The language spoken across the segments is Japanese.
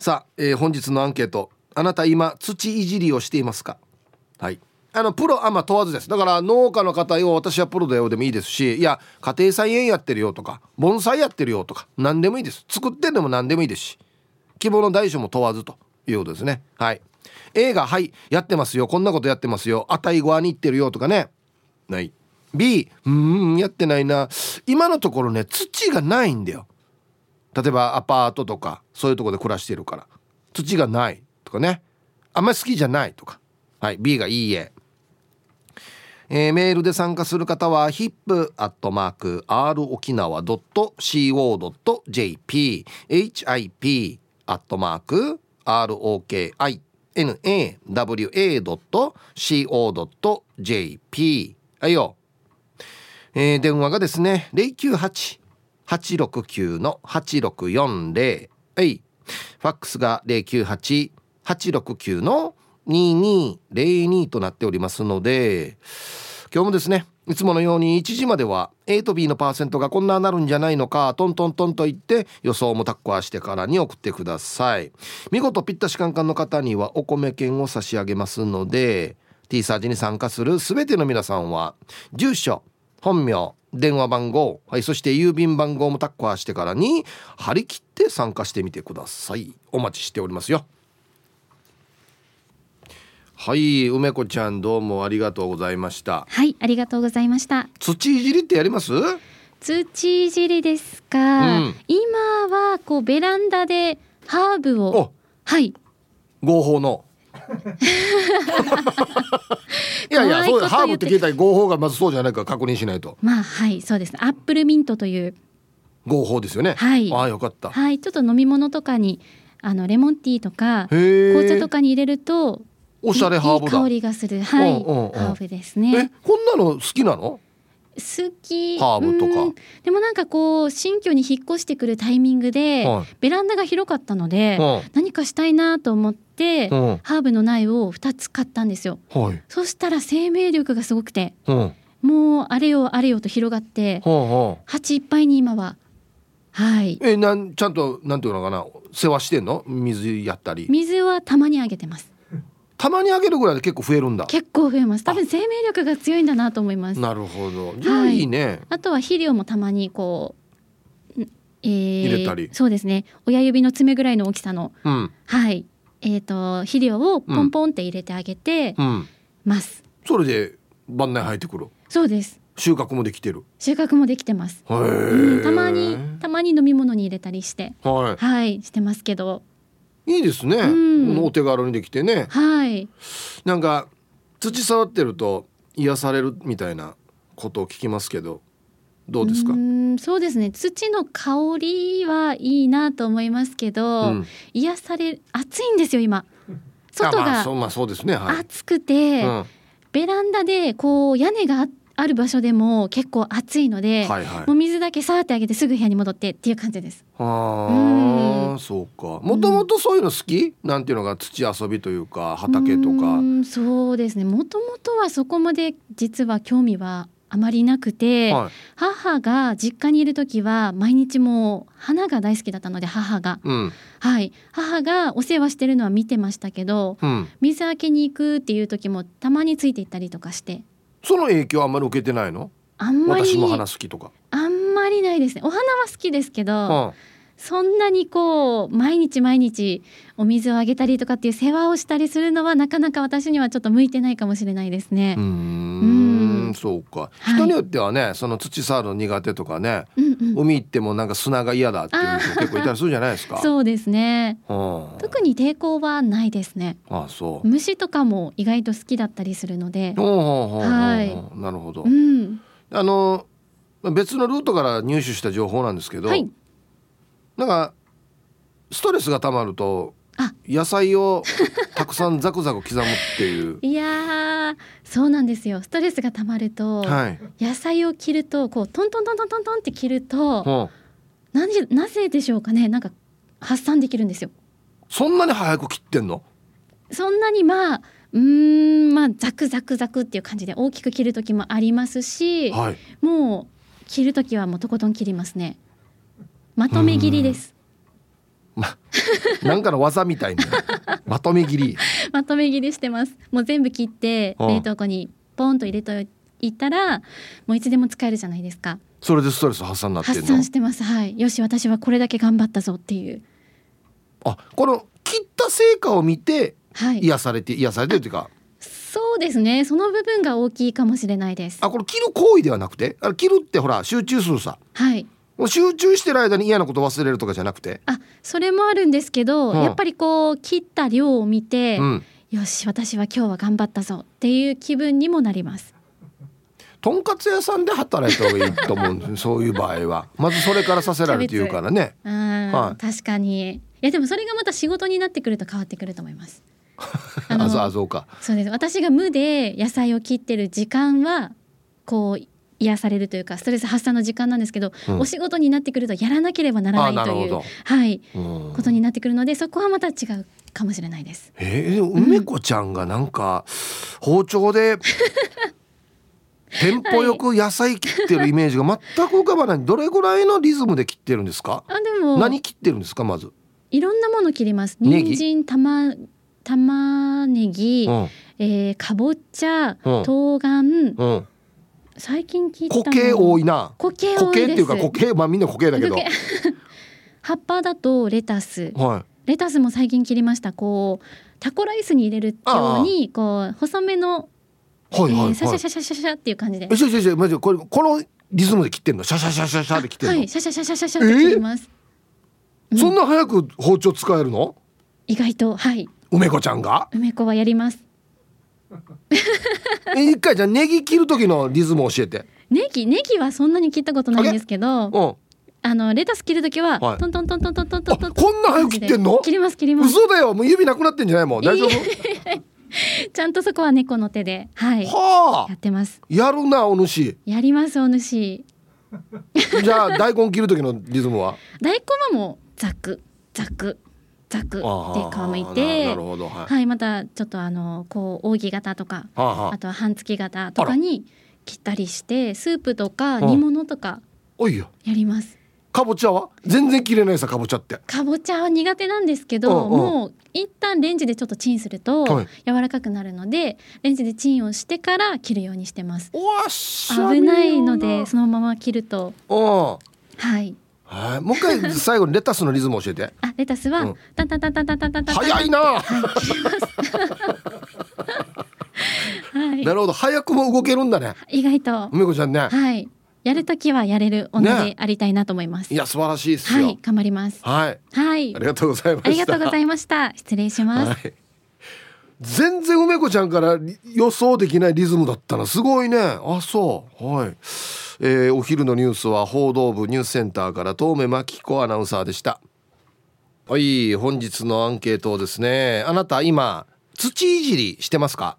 さあ、えー、本日のアンケート。あなた今土いじりをしていますか？はい。あのプロあんま問わずです。だから農家の方よ私はプロだよでもいいですしいや家庭菜園やってるよとか盆栽やってるよとか何でもいいです。作ってんでも何でもいいですし希望の大小も問わずということですね。はい。A がはいやってますよ。こんなことやってますよ。あたいごわに行ってるよとかね。ない。B うんやってないな。今のところね土がないんだよ例えばアパートとかそういうとこで暮らしてるから。土がないとかね。あんまり好きじゃないとか。はい B がいいえ。えー、メールで参加する方は hip.rokinawa.co.jp hip.rokinawa.co.jp はいよ、えー、電話がですね098 869-8640はい。ファックスが098869の2202となっておりますので今日もですねいつものように1時までは A と B のパーセントがこんななるんじゃないのかトントントンと言って予想もタッコアしてからに送ってください。見事ぴったしカンカンの方にはお米券を差し上げますので T サージに参加する全ての皆さんは住所本名電話番号、はい、そして郵便番号もタッコアしてからに張り切って参加してみてください。お待ちしておりますよ。はい梅子ちゃんどうもありがとうございました。はいありがとうございました。土いじりってやります？土いじりですか、うん、今はこうベランダでハーブをはい。合法のいやいやそうハーブって聞いたら合法がまずそうじゃないか確認しないと。まあはいそうですね。アップルミントという。合法ですよね。はい。あよかった。はいちょっと飲み物とかにあのレモンティーとか紅茶とかに入れるとおしゃれハーブ香りがする。はい、うんうんうん、ハーブですね。こんなの好きなの？好き。ハーブとか。でもなんかこう新居に引っ越してくるタイミングで、はい、ベランダが広かったので、はい、何かしたいなと思って、ハーブの苗を2つ買ったんですよ、はい、そしたら生命力がすごくて、もうあれよあれよと広がって、鉢いっぱいに今ははい。えなんちゃんとなんていうのかな世話してんの？水やったり。水はたまにあげてますたまにあげるぐらいで結構増えるんだ。結構増えます。多分生命力が強いんだなと思います。なるほど。じゃあいいね、はい、あとは肥料もたまにこう、えー、入れたり。そうですね。親指の爪ぐらいの大きさの、うん、はい。えっ、ー、と肥料をポンポンって入れてあげてます、うん、それで晩年生えてくる。そうです。収穫もできてる。収穫もできてます、うん、たまにたまに飲み物に入れたりして。はい、はい、してますけどいいですね、うん、お手軽にできてね。はい。なんか土触ってると癒されるみたいなことを聞きますけどどうですか？そうですね。土の香りはいいなと思いますけど、うん、癒され暑いんですよ今。外が、暑くて、うん、ベランダでこう屋根があってある場所でも結構暑いので、はいはい、もう水だけさーってあげてすぐ部屋に戻ってっていう感じです。ああ、そうか。もともとそういうの好き、うん、なんていうのが土遊びというか畑とか。そうですね。もともとはそこまで実は興味はあまりなくて、はい、母が実家にいる時は毎日も花が大好きだったので母が、うん、はい。母がお世話してるのは見てましたけど、うん、水あけに行くっていう時もたまについていったりとかしてその影響あんまり受けてないの？あんまり私も花好きとか。あんまりないですね。お花は好きですけど、はあ、そんなにこう毎日毎日お水をあげたりとかっていう世話をしたりするのはなかなか私にはちょっと向いてないかもしれないですね。うんそうか、はい、人によってはねその土触るの苦手とかね、うんうん、海行ってもなんか砂が嫌だっていう人結構いたりするじゃないですか。そうですね、はあ、特に抵抗はないですね。あそう。虫とかも意外と好きだったりするので。はい、なるほど。うん、あの別のルートから入手した情報なんですけど、はい、なんかストレスがたまると野菜をたくさんザクザク刻むっていう。いやそうなんですよ。ストレスがたまると、はい、野菜を切るとこうトントントントントントンって切ると、なぜなぜでしょうかね。なんか発散できるんですよ。そんなに早く切ってんの？そんなにまあうんまあザクザクザクっていう感じで大きく切る時もありますし、はい、もう切る時はもうとことん切りますね。まとめ切りです。まなんかの技みたいにまとめ切り。まとめ切りしてます。もう全部切って冷凍庫にポンと入れといたらもういつでも使えるじゃないですか。それでストレス発散なって発散してます。はい。よし私はこれだけ頑張ったぞっていう。あこの切った成果を見て癒されて、はい、癒されてるっていうか。そうですね。その部分が大きいかもしれないです。あこれ切る行為ではなくてあ切るってほら集中するさ。はい集中してる間に嫌なこと忘れるとかじゃなくて？あそれもあるんですけど、うん、やっぱりこう切った量を見て、うん、よし私は今日は頑張ったぞっていう気分にもなります。とんかつ屋さんで働いた方がいいと思うんですそういう場合は。まずそれからさせられていうからね、はい、確かに。いやでもそれがまた仕事になってくると変わってくると思います。あそうか。そうです。私が無で野菜を切ってる時間はこう癒されるというかストレス発散の時間なんですけど、うん、お仕事になってくるとやらなければならないというはい、ことになってくるのでそこはまた違うかもしれないです。えー、梅子ちゃんがなんか包丁でテンポよく 野菜切ってるイメージが全く浮かばない、どれぐらいのリズムで切ってるんですか？あでも何切ってるんですかまず？いろんなもの切ります。人参玉玉ねぎ、うん、えー、かぼちゃ、うん、冬瓜、うん、最近聞いた固形多いな固形固形っていうか固形まあみんな固形だけど 葉っぱだとレタス、はい、レタスも最近切りましたこうタコライスに入れるようにこう細めのはいはいはい、シャシャシャシャシャシャっていう感じで。シャシャシャマジこれこのリズムで切ってんの？シャシャシャシャシャで切ってんの？はいシャシャシャシャシャシャって切ります。えー、そんな早く包丁使えるの？意外とはい。梅子ちゃんが？梅子はやります。え一回じゃあネギ切る時のリズム教えて。ネギネギはそんなに切ったことないんですけど、うん。あのレタス切るときは、はい、トントントントントントントンこんな早く切ってんの？切ります切ります。嘘だよ。もう指なくなってんじゃないもん。大丈夫？ちゃんとそこは猫の手ではい、はあ、やってます。やるなお主。やりますお主。じゃあ大根切る時のリズムは？大根はもうザクザク。ザクって皮むいて、はい、はい、またちょっとあのこう扇形とか、はあはあ、あとは半月形とかに切ったりしてスープとか煮物とかやります。かぼちゃは？全然切れないさかぼちゃって。かぼちゃは苦手なんですけど、うんうん、もう一旦レンジでちょっとチンすると柔らかくなるので、はい、レンジでチンをしてから切るようにしてます。危ないのでそのまま切ると。はいはい、もう一回 最後にレタスのリズム教えて。あ、レタスは、うん、タンタンタンタンタンタンタンタン。早いな。はい、なるほど、早くも動けるんだね。意外と。梅子ちゃんね。はい。やるときはやれる女でありたいなと思います、ね、いや素晴らしいですはい、頑張ります。はい。はい。ありがとうございましありがとうございました。失礼します、はい、全然梅子ちゃんから予想できないリズムだったな。すごいね。あそう。はい。えー、お昼のニュースは報道部ニュースセンターから遠目真紀子アナウンサーでした。はい。本日のアンケートですね。あなた今土いじりしてますか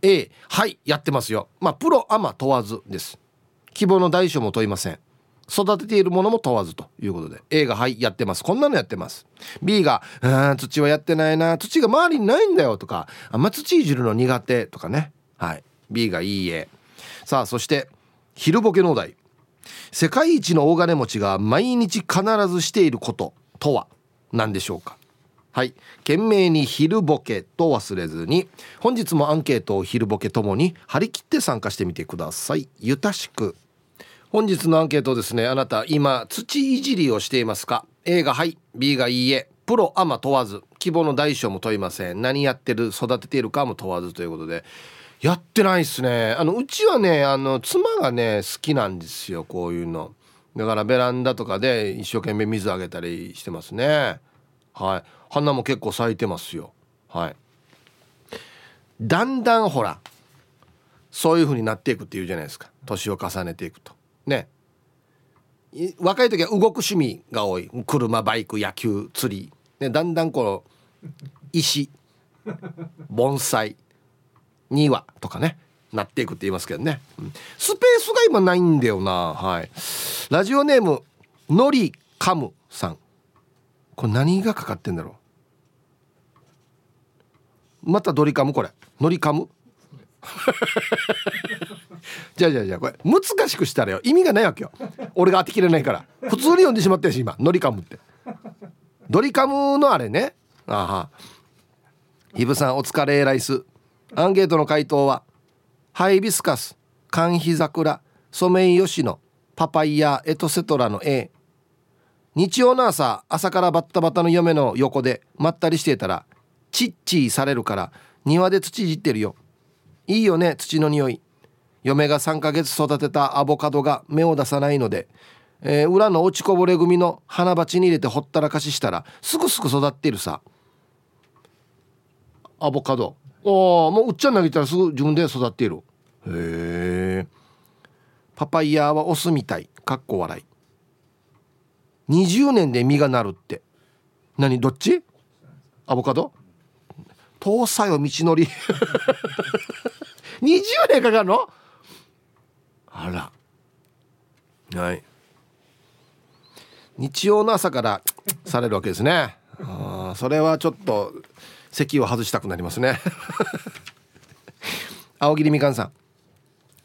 ？A はい。やってますよ。まあプロアマ問わずです。希望の大小も問いません。育てているものも問わずということで A がはいやってます。こんなのやってます。B が「土はやってないな。土が周りにないんだよ」とか「あんま土いじるの苦手」とかね。はい。B がいいえ。さあそして昼ボケのお題。世界一の大金持ちが毎日必ずしていることとは何でしょうか。はい。懸命に昼ボケと忘れずに本日もアンケートを昼ボケともに張り切って参加してみてください。ゆたしく。本日のアンケートですねあなた今土いじりをしていますか？A がはい B がいいえプロアマ問わず希望の大小も問いません。何やってる育てているかも問わずということで。やってないっすね。あのうちはねあの妻がね好きなんですよこういうの。だからベランダとかで一生懸命水あげたりしてますね。はい。花も結構咲いてますよ。はい。だんだんほらそういう風になっていくっていうじゃないですか。年を重ねていくと。ね。若い時は動く趣味が多い。車バイク野球釣り、ね、だんだんこう石盆栽庭とかねなっていくって言いますけどね、うん、スペースが今ないんだよな。はい。ラジオネームのりかむさん。これ何がかかってんだろう？またドリカムこれ。のりかむ？じゃあじゃじゃこれ難しくしたらよ。意味がないわけよ。俺が当てきれないから。普通に読んでしまったし今。ノリカムって。ドリカムのあれね。あは。イブさんお疲れライス。アンケートの回答はハイビスカスカンヒザクラソメイヨシノパパイヤエトセトラの A 日曜の朝朝からバッタバタの嫁の横でまったりしてたらチッチーされるから庭で土いじってるよ。いいよね土の匂い。嫁が3ヶ月育てたアボカドが芽を出さないので、えー、裏の落ちこぼれ組の花鉢に入れてほったらかししたらすぐすぐ育っているさ。アボカド。おもううっちゃん投げたらすぐ自分で育っている。へえパパイヤはオスみたい。かっこ笑い。20年で実がなるって。何どっち？アボカド？遠さよ道のり。20年かかるの？あら。はい。日曜の朝からされるわけですね。あそれはちょっと席を外したくなりますね。青桐みかんさん。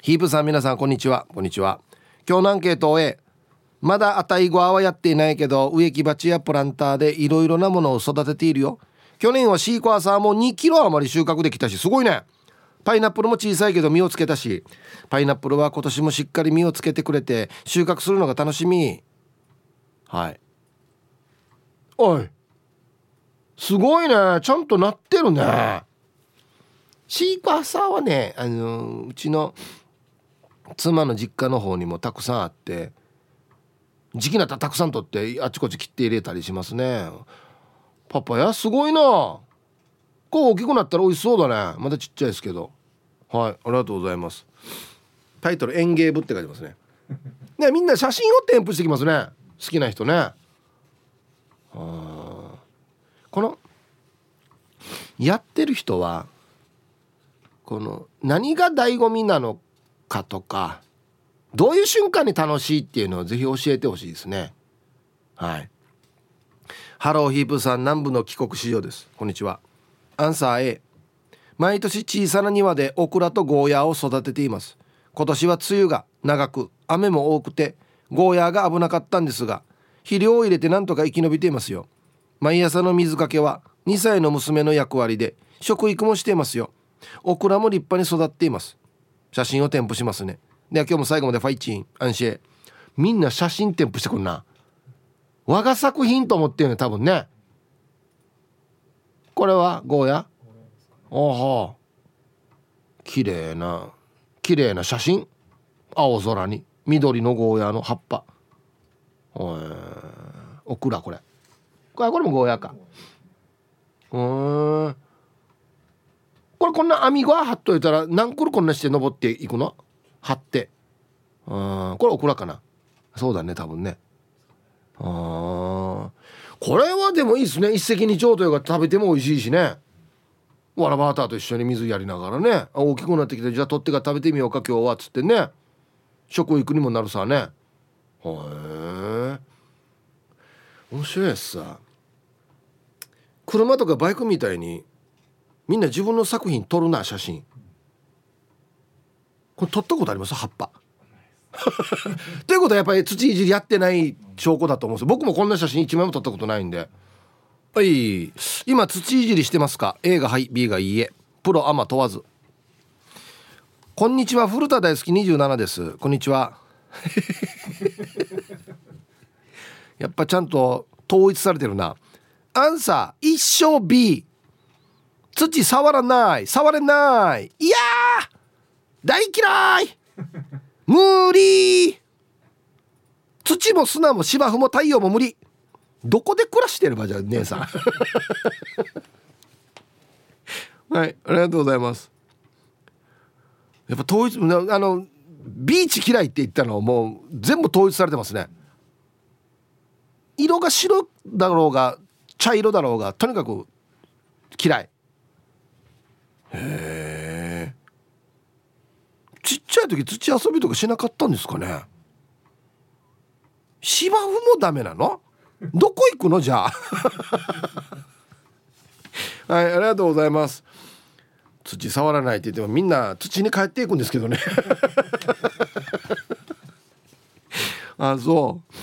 ヒープさん皆さんこんにちは。こんにちは。今日のアンケートを終えまだあたいごはやっていないけど植木鉢やプランターでいろいろなものを育てているよ。去年はシークワーサーも2キロ余り収穫できたしすごいね。パイナップルも小さいけど実をつけたしパイナップルは今年もしっかり実をつけてくれて収穫するのが楽しみ。はい。おい。すごいね。ちゃんとなってるね。シークワーサーはねあのうちの妻の実家の方にもたくさんあって時期になったらたくさん取ってあちこち切って入れたりしますね。パパやすごいな。こう大きくなったら美味しそうだね。まだちっちゃいですけどはいありがとうございます。タイトル園芸部って書いてますね。ねみんな写真を添付してきますね。好きな人ね。あこのやってる人はこの何が醍醐味なのかとかどういう瞬間に楽しいっていうのをぜひ教えてほしいですね。はい。ハローヒープさん南部の帰国子女です。こんにちは。アンサー A 毎年小さな庭でオクラとゴーヤーを育てています。今年は梅雨が長く雨も多くてゴーヤーが危なかったんですが肥料を入れてなんとか生き延びていますよ。毎朝の水かけは2歳の娘の役割で食育もしていますよ。オクラも立派に育っています。写真を添付しますね。では今日も最後までファイチン安心みんな写真添付してくんな。我が作品と思ってるね多分ね。これはゴーヤおは綺麗な綺麗な写真。青空に緑のゴーヤの葉っぱ。オクラこれ。これこれもゴーヤか。うんこれこんな網ごは張っといたら何個こんなして登っていくの？張って。うんこれオクラかな？そうだね多分ね。あこれはでもいいですね。一石二鳥というか食べても美味しいしね。わらバーターと一緒に水やりながらね大きくなってきてじゃあ取ってから食べてみようか今日はっつってね食育にもなるさね。へえ。面白いやつさ。車とかバイクみたいにみんな自分の作品撮るな写真。これ撮ったことあります？葉っぱ。ということはやっぱり土いじりやってない証拠だと思うんです僕もこんな写真一枚も撮ったことないんではい。今土いじりしてますか？A がはい B がいいえ。プロアマ問わず。こんにちは。古田大好き27です。こんにちは。やっぱちゃんと統一されてるな。アンサー一生 B 土触らない。触れない。いや大嫌い！無理！土も砂も芝生も太陽も無理！どこで暮らしてればじゃあ姉さ。ん はいありがとうございます。やっぱ統一あのビーチ嫌いって言ったのもう全部統一されてますね。色が白だろうが茶色だろうがとにかく嫌い。へえ。ちっちゃい時土遊びとかしなかったんですかね。芝生もダメなの？どこ行くの？じゃあ。はいありがとうございます。土触らないって言ってもみんな土に帰っていくんですけどね。あそう。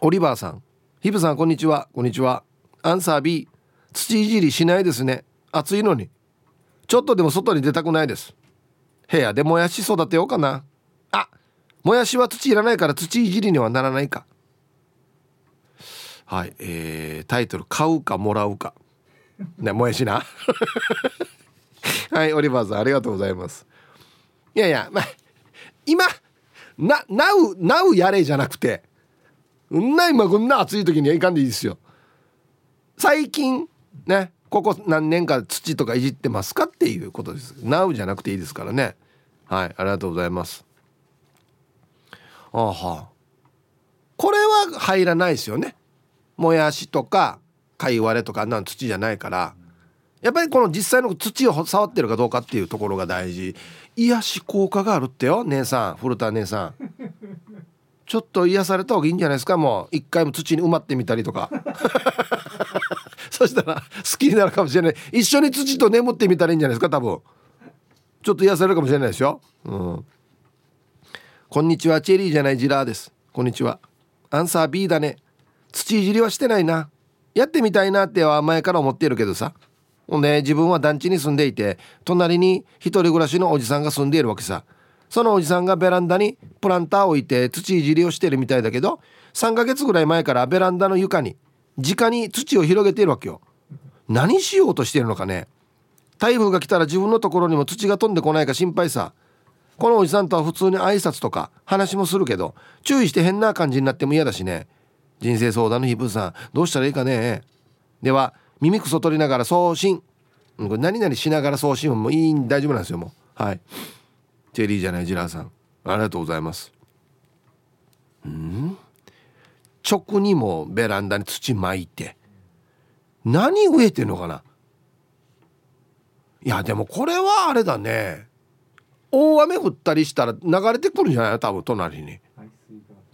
オリバーさん。ヒブさんこんにちは。こんにちは。アンサー B 土いじりしないですね。暑いのに。ちょっとでも外に出たくないです。部屋でもやし育てようかな。あもやしは土いらないから土いじりにはならないか。はいえー、タイトル「買うかもらうか」ねもやしな。はいオリバーズありがとうございます。いやいやまあ今ななうなうやれじゃなくてうんな今こんな暑い時にはいかんでいいですよ。最近ねここ何年か土とかいじってますかっていうことです。なうじゃなくていいですからね。はいありがとうございます。ああは。あこれは入らないですよね。もやしとかかいわれとかなん土じゃないからやっぱりこの実際の土を触ってるかどうかっていうところが大事。癒し効果があるってよ姉さん古田姉さん。ちょっと癒された方がいいんじゃないですか？もう一回も土に埋まってみたりとか。そしたら好きになるかもしれない。一緒に土と眠ってみたらいいんじゃないですか？多分。ちょっと癒されるかもしれないですよ。うん。こんにちはチェリーじゃないジラーです。こんにちは。アンサー B だね。土いじりはしてないな。やってみたいなっては前から思っているけどさ。ほんで自分は団地に住んでいて隣に一人暮らしのおじさんが住んでいるわけさ。そのおじさんがベランダにプランターを置いて土いじりをしてるみたいだけど3ヶ月ぐらい前からベランダの床に直に土を広げているわけよ。何しようとしてるのかね。台風が来たら自分のところにも土が飛んでこないか心配さ。このおじさんとは普通に挨拶とか話もするけど注意して変な感じになっても嫌だしね。人生相談のヒップさんどうしたらいいかね？では耳くそ取りながら送信。何々しながら送信もいい大丈夫なんですよもう。はい。チェリーじゃないジラーさん。ありがとうございます。うん？直にもベランダに土巻いて。何植えてんのかな？いやでもこれはあれだね。大雨降ったりしたら流れてくるんじゃない多分隣に。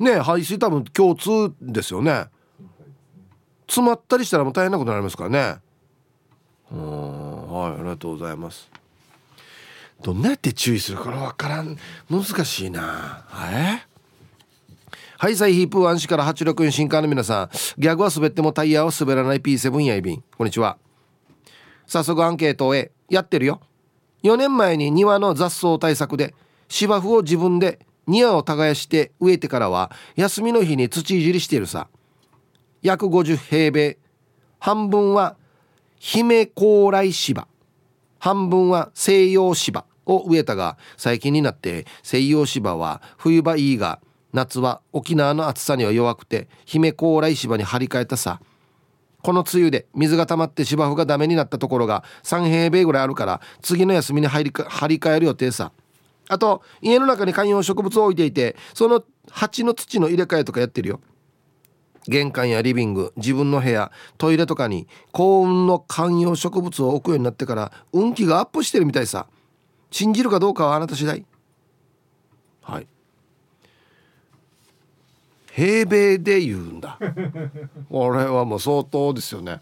ね排水多分共通ですよね。詰まったりしたらもう大変なことになりますからね。うんはいありがとうございます。どんなやって注意するか分からん。難しいな。はいはいサイヒープーン市から86円新刊の皆さん。ギャグは滑ってもタイヤは滑らない P7 やいびんこんにちは。早速アンケートへ。やってるよ。4年前に庭の雑草対策で芝生を自分で庭を耕して植えてからは休みの日に土いじりしているさ。約50平米。半分は姫高麗芝。半分は西洋芝を植えたが最近になって西洋芝は冬場いいが夏は沖縄の暑さには弱くて姫高麗芝に張り替えたさ。この梅雨で水が溜まって芝生がダメになったところが3平米ぐらいあるから次の休みに張り替える予定さ。あと家の中に観葉植物を置いていてその鉢の土の入れ替えとかやってるよ。玄関やリビング自分の部屋トイレとかに幸運の観葉植物を置くようになってから運気がアップしてるみたいさ。信じるかどうかはあなた次第。はい。平米で言うんだ。これはもう相当ですよね。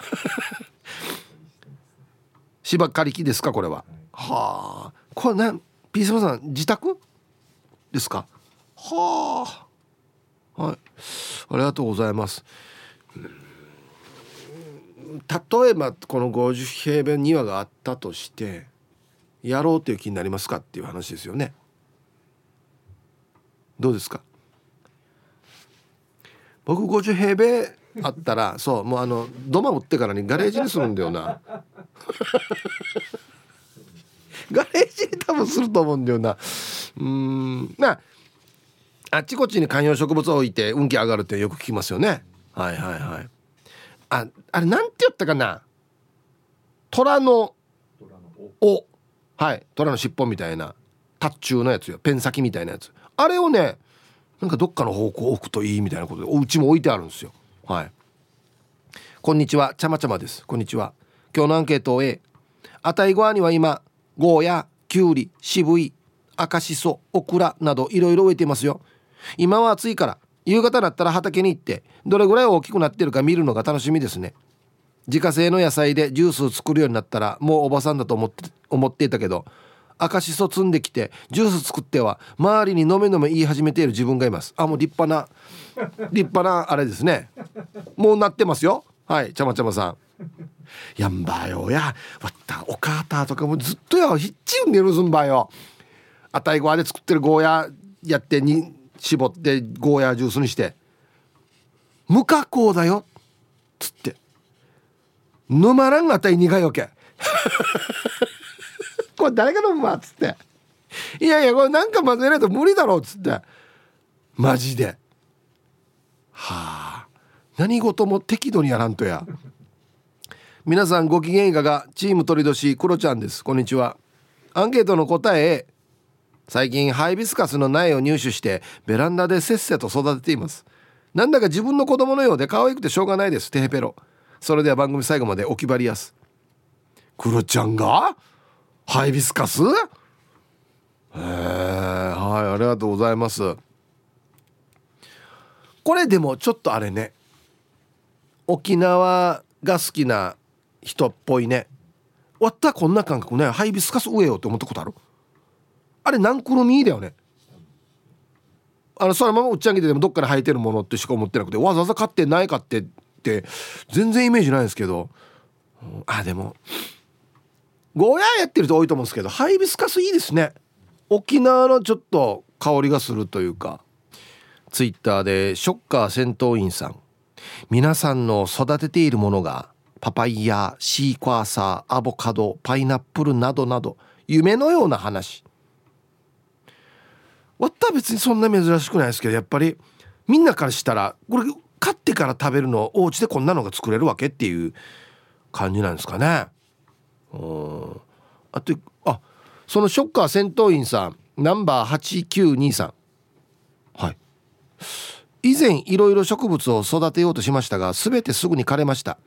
芝刈り機ですかこれは。はあこれねピースマさん自宅ですか？はあ。はい。ありがとうございます。例えばこの50平米庭があったとしてやろうという気になりますかっていう話ですよね。どうですか？僕50平米あったらそうもうあの土間売ってからにガレージにするんだよな ガレージに多分すると思うんだよな。うん。まああっちこっちに観葉植物を置いて運気上がるってよく聞きますよね。はいはいはい。ああれなんて言ったかな？虎の尾。はい。虎の尻尾みたいな。達中のやつよ。ペン先みたいなやつ。あれをねなんかどっかの方向置くといいみたいなことでお家も置いてあるんですよ。はい。こんにちは。ちゃまちゃまです。こんにちは。今日のアンケートを A あたいごわには今ゴーヤきゅうり渋い赤しそオクラなどいろいろ植えていますよ。今は暑いから夕方だったら畑に行ってどれぐらい大きくなってるか見るのが楽しみですね。自家製の野菜でジュースを作るようになったらもうおばさんだと思って思っていたけど赤しそ積んできてジュース作っては周りに飲め飲め言い始めている自分がいます。あもう立派な立派なあれですね。もうなってますよ。はいちゃまちゃまさん。やんばよや。わったお母たとかもずっとやひっちゅう寝るずんばよ。あたいごわで作ってるゴーヤやってに絞ってゴーヤジュースにして。無加工だよ。つって。沼らんあたい苦いわけ。これ誰が飲むわ？っつって。いやいやこれなんか混ぜないと無理だろっつって。マジで。はあ。何事も適度にやらんとや。皆さんご機嫌いかが？チーム鳥年クロちゃんです。こんにちは。アンケートの答え最近ハイビスカスの苗を入手してベランダでせっせと育てています。なんだか自分の子供のようで可愛くてしょうがないです。テヘペロ。それでは番組最後までお気張りやす。クロちゃんが？ハイビスカス？へえはいありがとうございます。これでもちょっとあれね。沖縄が好きな人っぽいね。終わったこんな感覚ね。ハイビスカス植えようって思ったことある？あれナンクルミーだよね？あのそのまま打ち上げてでもどっから生えてるものってしか思ってなくてわざわざ買ってないかってって全然イメージないんですけど、うん、あでもゴーヤーやってる人多いと思うんですけどハイビスカスいいですね。沖縄のちょっと香りがするというか。ツイッターでショッカー戦闘員さん。皆さんの育てているものがパパイヤシークワーサーアボカドパイナップルなどなど夢のような話。わった別にそんな珍しくないですけどやっぱりみんなからしたらこれ買ってから食べるのお家でこんなのが作れるわけっていう感じなんですかね。うん。あとあそのショッカー戦闘員さんナンバー8923はい。以前いろいろ植物を育てようとしましたが全てすぐに枯れました。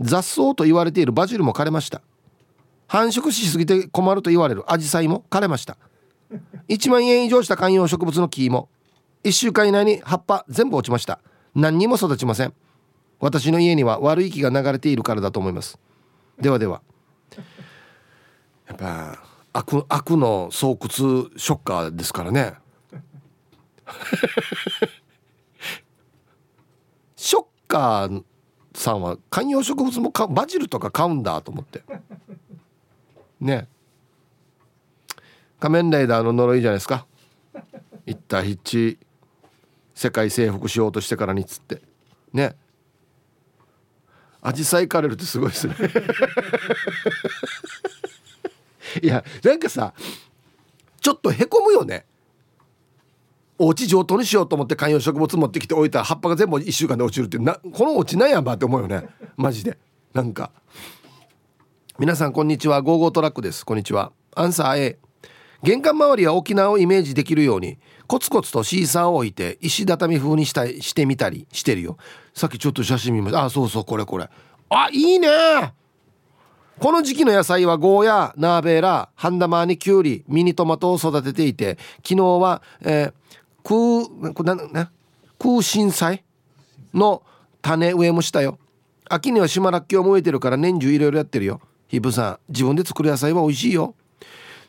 雑草と言われているバジルも枯れました。繁殖しすぎて困ると言われるアジサイも枯れました。1万円以上した観葉植物の木も1週間以内に葉っぱ全部落ちました。何にも育ちません。私の家には悪い気が流れているからだと思います。ではでは。やっぱ悪悪の巣窟ショッカーですからね。ショッカーさんは観葉植物もバジルとか買うんだと思って。ね。仮面ライダーの呪いじゃないですか。一体一世界征服しようとしてからにっつって。ね。アジサイカレルってすごいですね。いやなんかさちょっとへこむよね。お家上等にしようと思って観葉植物持ってきて置いたら葉っぱが全部1週間で落ちるってなこの落ちなんやばって思うよね。マジで。なんか。皆さんこんにちは。ゴーゴートラックです。こんにちは。アンサー A 玄関周りは沖縄をイメージできるようにコツコツとシーサーを置いて石畳風にしたしてみたりしてるよ。さっきちょっと写真見ました。あそうそうこれこれ。あいいね！この時期の野菜はゴーヤナーベーラハンダマーにキュウリミニトマトを育てていて昨日は、えー、空なな空心菜の種植えもしたよ。秋には島らっきょうも植えてるから年中いろいろやってるよ。ヒブさん自分で作る野菜は美味しいよ。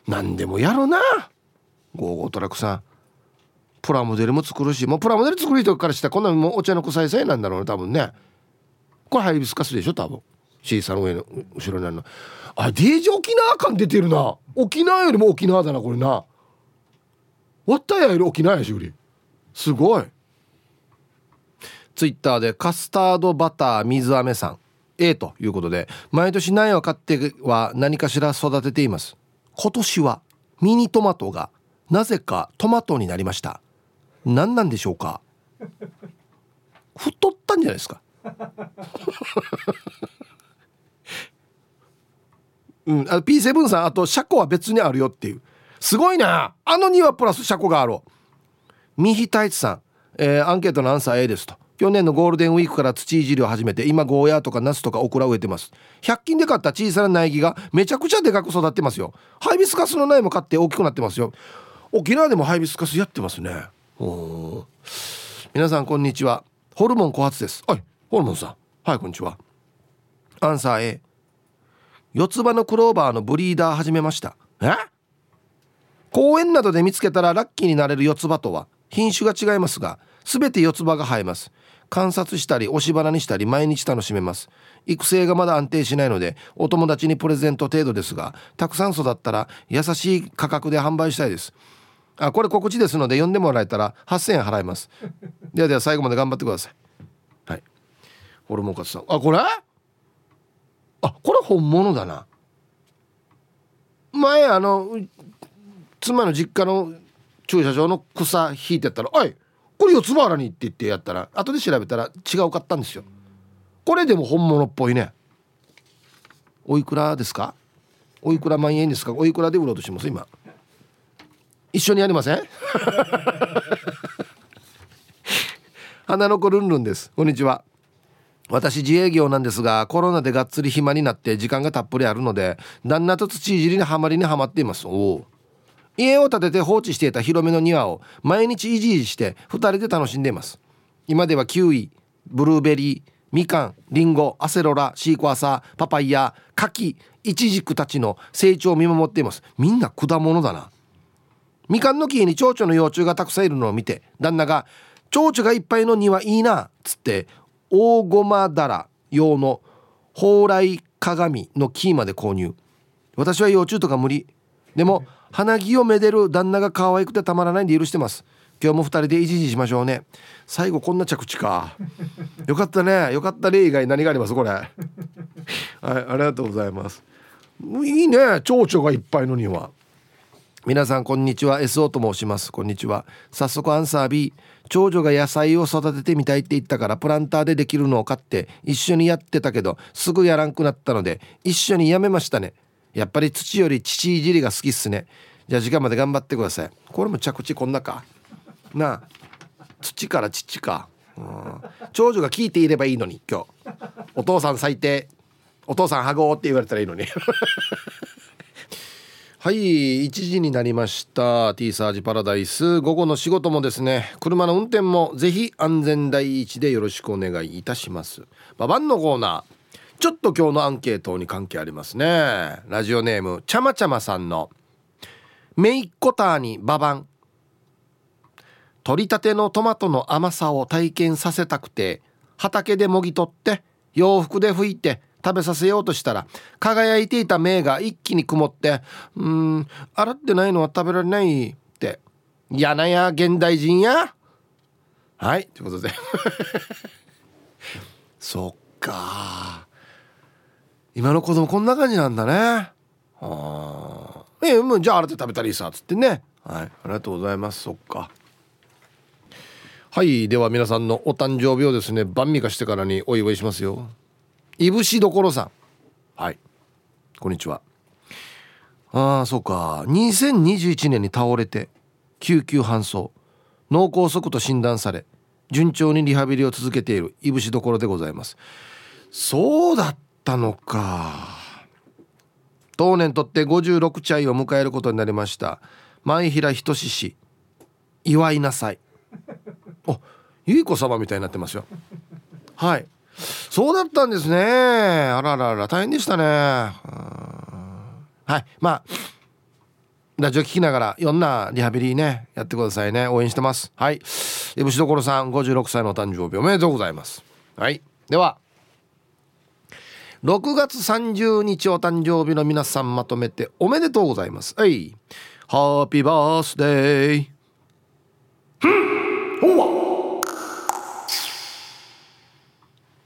何でもやろな。ゴーゴートラックさん。プラモデルも作るしもうプラモデル作る人からしたらこんなもうお茶の臭いさえなんだろうね多分ね。これハイビスカスでしょ多分。C さんの上の後ろにあるの。あデージ沖縄感出てるな。沖縄よりも沖縄だなこれな。わったやより沖縄やし売り。すごい。ツイッターでカスタードバター水飴さん。A ということで毎年苗を買っては何かしら育てています。今年はミニトマトがなぜかトマトになりました。何なんでしょうか。太ったんじゃないですか。うん、あの P7 さんあと車庫は別にあるよっていう。すごいな。あのにはプラス車庫があるミヒタイツさん、えー、アンケートのアンサー A ですと。去年のゴールデンウィークから土いじりを始めて今ゴーヤーとかナスとかオクラ植えてます。100均で買った小さな苗木がめちゃくちゃでかく育ってますよ。ハイビスカスの苗も買って大きくなってますよ。沖縄でもハイビスカスやってますね。皆さんこんにちは。ホルモン枯発です。はいホルモンさん。はいこんにちは。アンサー A 四つ葉のクローバーのブリーダー始めました。え？公園などで見つけたらラッキーになれる四つ葉とは品種が違いますが全て四つ葉が生えます。観察したり押し花にしたり毎日楽しめます。育成がまだ安定しないのでお友達にプレゼント程度ですがたくさん育ったら優しい価格で販売したいです。あこれ告知ですので読んでもらえたら8000円払います。ではでは最後まで頑張ってください。はい。ホルモンカツさん。あこれ？あこれ本物だな。前あの妻の実家の駐車場の草引いてったら「おいこれ四つ葉原に」って言ってやったら後で調べたら違うかったんですよ。これでも本物っぽいね。おいくらですか？おいくら万円ですか？おいくらで売ろうとします？今。一緒にやりません？花の子ルンルンです。こんにちは。私自営業なんですがコロナでがっつり暇になって時間がたっぷりあるので旦那と土いじりにはまりにはまっています。おお家を建てて放置していた広めの庭を毎日いじいじして2人で楽しんでいます。今ではキウイブルーベリーみかんりんごアセロラシークワーサーパパイヤ柿イチジクたちの成長を見守っています。みんな果物だな。みかんの木に蝶々の幼虫がたくさんいるのを見て旦那が「蝶々がいっぱいの庭いいな」っつって大ごまだら用の蓬莱鏡のキーまで購入。私は幼虫とか無理。でも花木をめでる旦那が可愛くてたまらないんで許してます。今日も2人でいじじしましょうね。最後こんな着地か。よかったね。よかった例以外何があります？これ。はいありがとうございます。いいね。蝶々がいっぱいの庭。皆さんこんにちは。SO と申します。こんにちは。早速アンサー B 長女が野菜を育ててみたいって言ったからプランターでできるのを買って一緒にやってたけどすぐやらんくなったので一緒にやめましたね。やっぱり土より父いじりが好きっすね。じゃあ時間まで頑張ってください。これも着地こんなか。なあ。土から父か、うん、長女が聞いていればいいのに今日。お父さん最低。お父さんはごって言われたらいいのに。はい1時になりました。T サージパラダイス。午後の仕事もですね。車の運転もぜひ安全第一でよろしくお願いいたします。ババンのコーナー。ちょっと今日のアンケートに関係ありますね。ラジオネームちゃまちゃまさんのめいっ子ターにババン。取りたてのトマトの甘さを体験させたくて畑でもぎ取って洋服で拭いて食べさせようとしたら輝いていた目が一気に曇って「うん洗ってないのは食べられない」って「嫌なや現代人や」はいということで。そっか今の子供こんな感じなんだね。ああええもうじゃあ洗って食べたらいいさっつってね。はいありがとうございます。そっか。はいでは皆さんのお誕生日をですね晩味化してからにお祝いしますよ。いぶしどころさん。はい。こんにちは。ああそうか。2021年に倒れて救急搬送。脳梗塞と診断され順調にリハビリを続けているいぶしどころでございます。そうだったのか。当年とって56歳を迎えることになりました。前平仁氏。祝いなさい。おゆい子様みたいになってますよ。はい。そうだったんですね。あららら大変でしたね。はい。まあラジオ聞きながらいろんなリハビリねやってくださいね。応援してます。はい。えぶしどころさん56歳の誕生日おめでとうございます。はい。では。6月30日お誕生日の皆さんまとめておめでとうございます。はい。ハッピーバースデー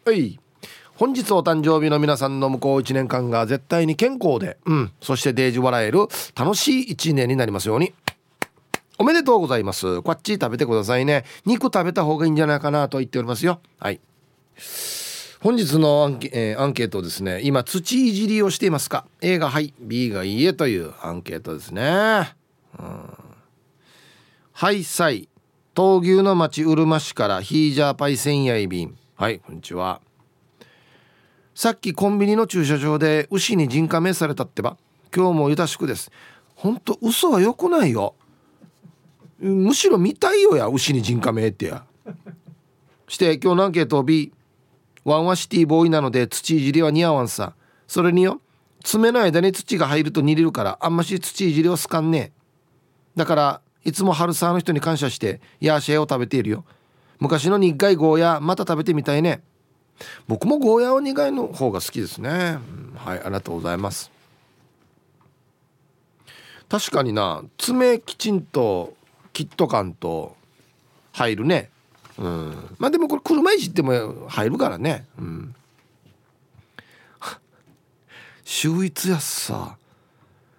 はい。本日お誕生日の皆さんの向こう1年間が絶対に健康で、うん、そしてデージ笑える楽しい1年になりますように。おめでとうございます。こっち食べてくださいね。肉食べた方がいいんじゃないかなと言っておりますよ。はい。本日のアンケ,、えー、アンケートですね。今土いじりをしていますか？A がはい B がいいえというアンケートですね、うん、はいさい。闘牛の町うるま市からヒージャーパイセンヤイ便はいこんにちは。さっきコンビニの駐車場で牛に人家名されたってば？今日もゆたしくです。ほんと嘘は良くないよ。むしろ見たいよや牛に人家名ってや。して今日のアンケート B ワンはシティボーイなので土いじりは似合わんさ。それによ爪の間に土が入ると煮れるからあんまし土いじりをすかんね。だからいつも春沢の人に感謝してヤーシェを食べているよ。昔の苦いゴーヤまた食べてみたいね。僕もゴーヤは苦いの方が好きですね、はいありがとうございます。確かにな爪きちんとキット感と入るね。うん。まあでもこれ車いじっても入るからね。うん。秀逸やっさ。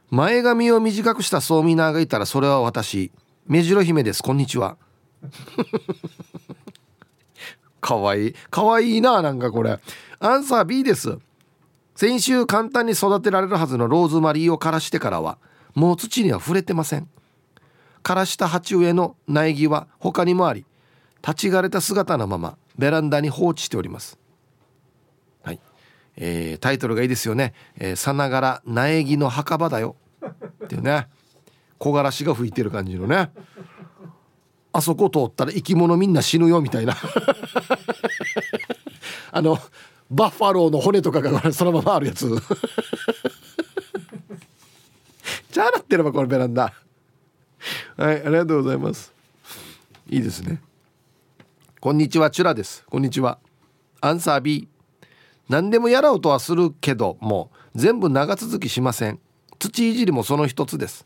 前髪を短くしたソーミナーがいたらそれは私。目白姫です。こんにちは。かわいい。かわいいななんかこれ。アンサー B です。先週簡単に育てられるはずのローズマリーを枯らしてからはもう土には触れてません。枯らした鉢植えの苗木は他にもあり立ち枯れた姿のままベランダに放置しております。はい、えー、タイトルがいいですよね、えー、さながら苗木の墓場だよ。っていうね。木枯らしが吹いてる感じのね。あそこ通ったら生き物みんな死ぬよみたいな。あのバッファローの骨とかがそのままあるやつ。じゃあなってればこれベランダ。はいありがとうございます。いいですね。こんにちはチュラです。こんにちは。アンサー B 何でもやろうとはするけども全部長続きしません。土いじりもその一つです。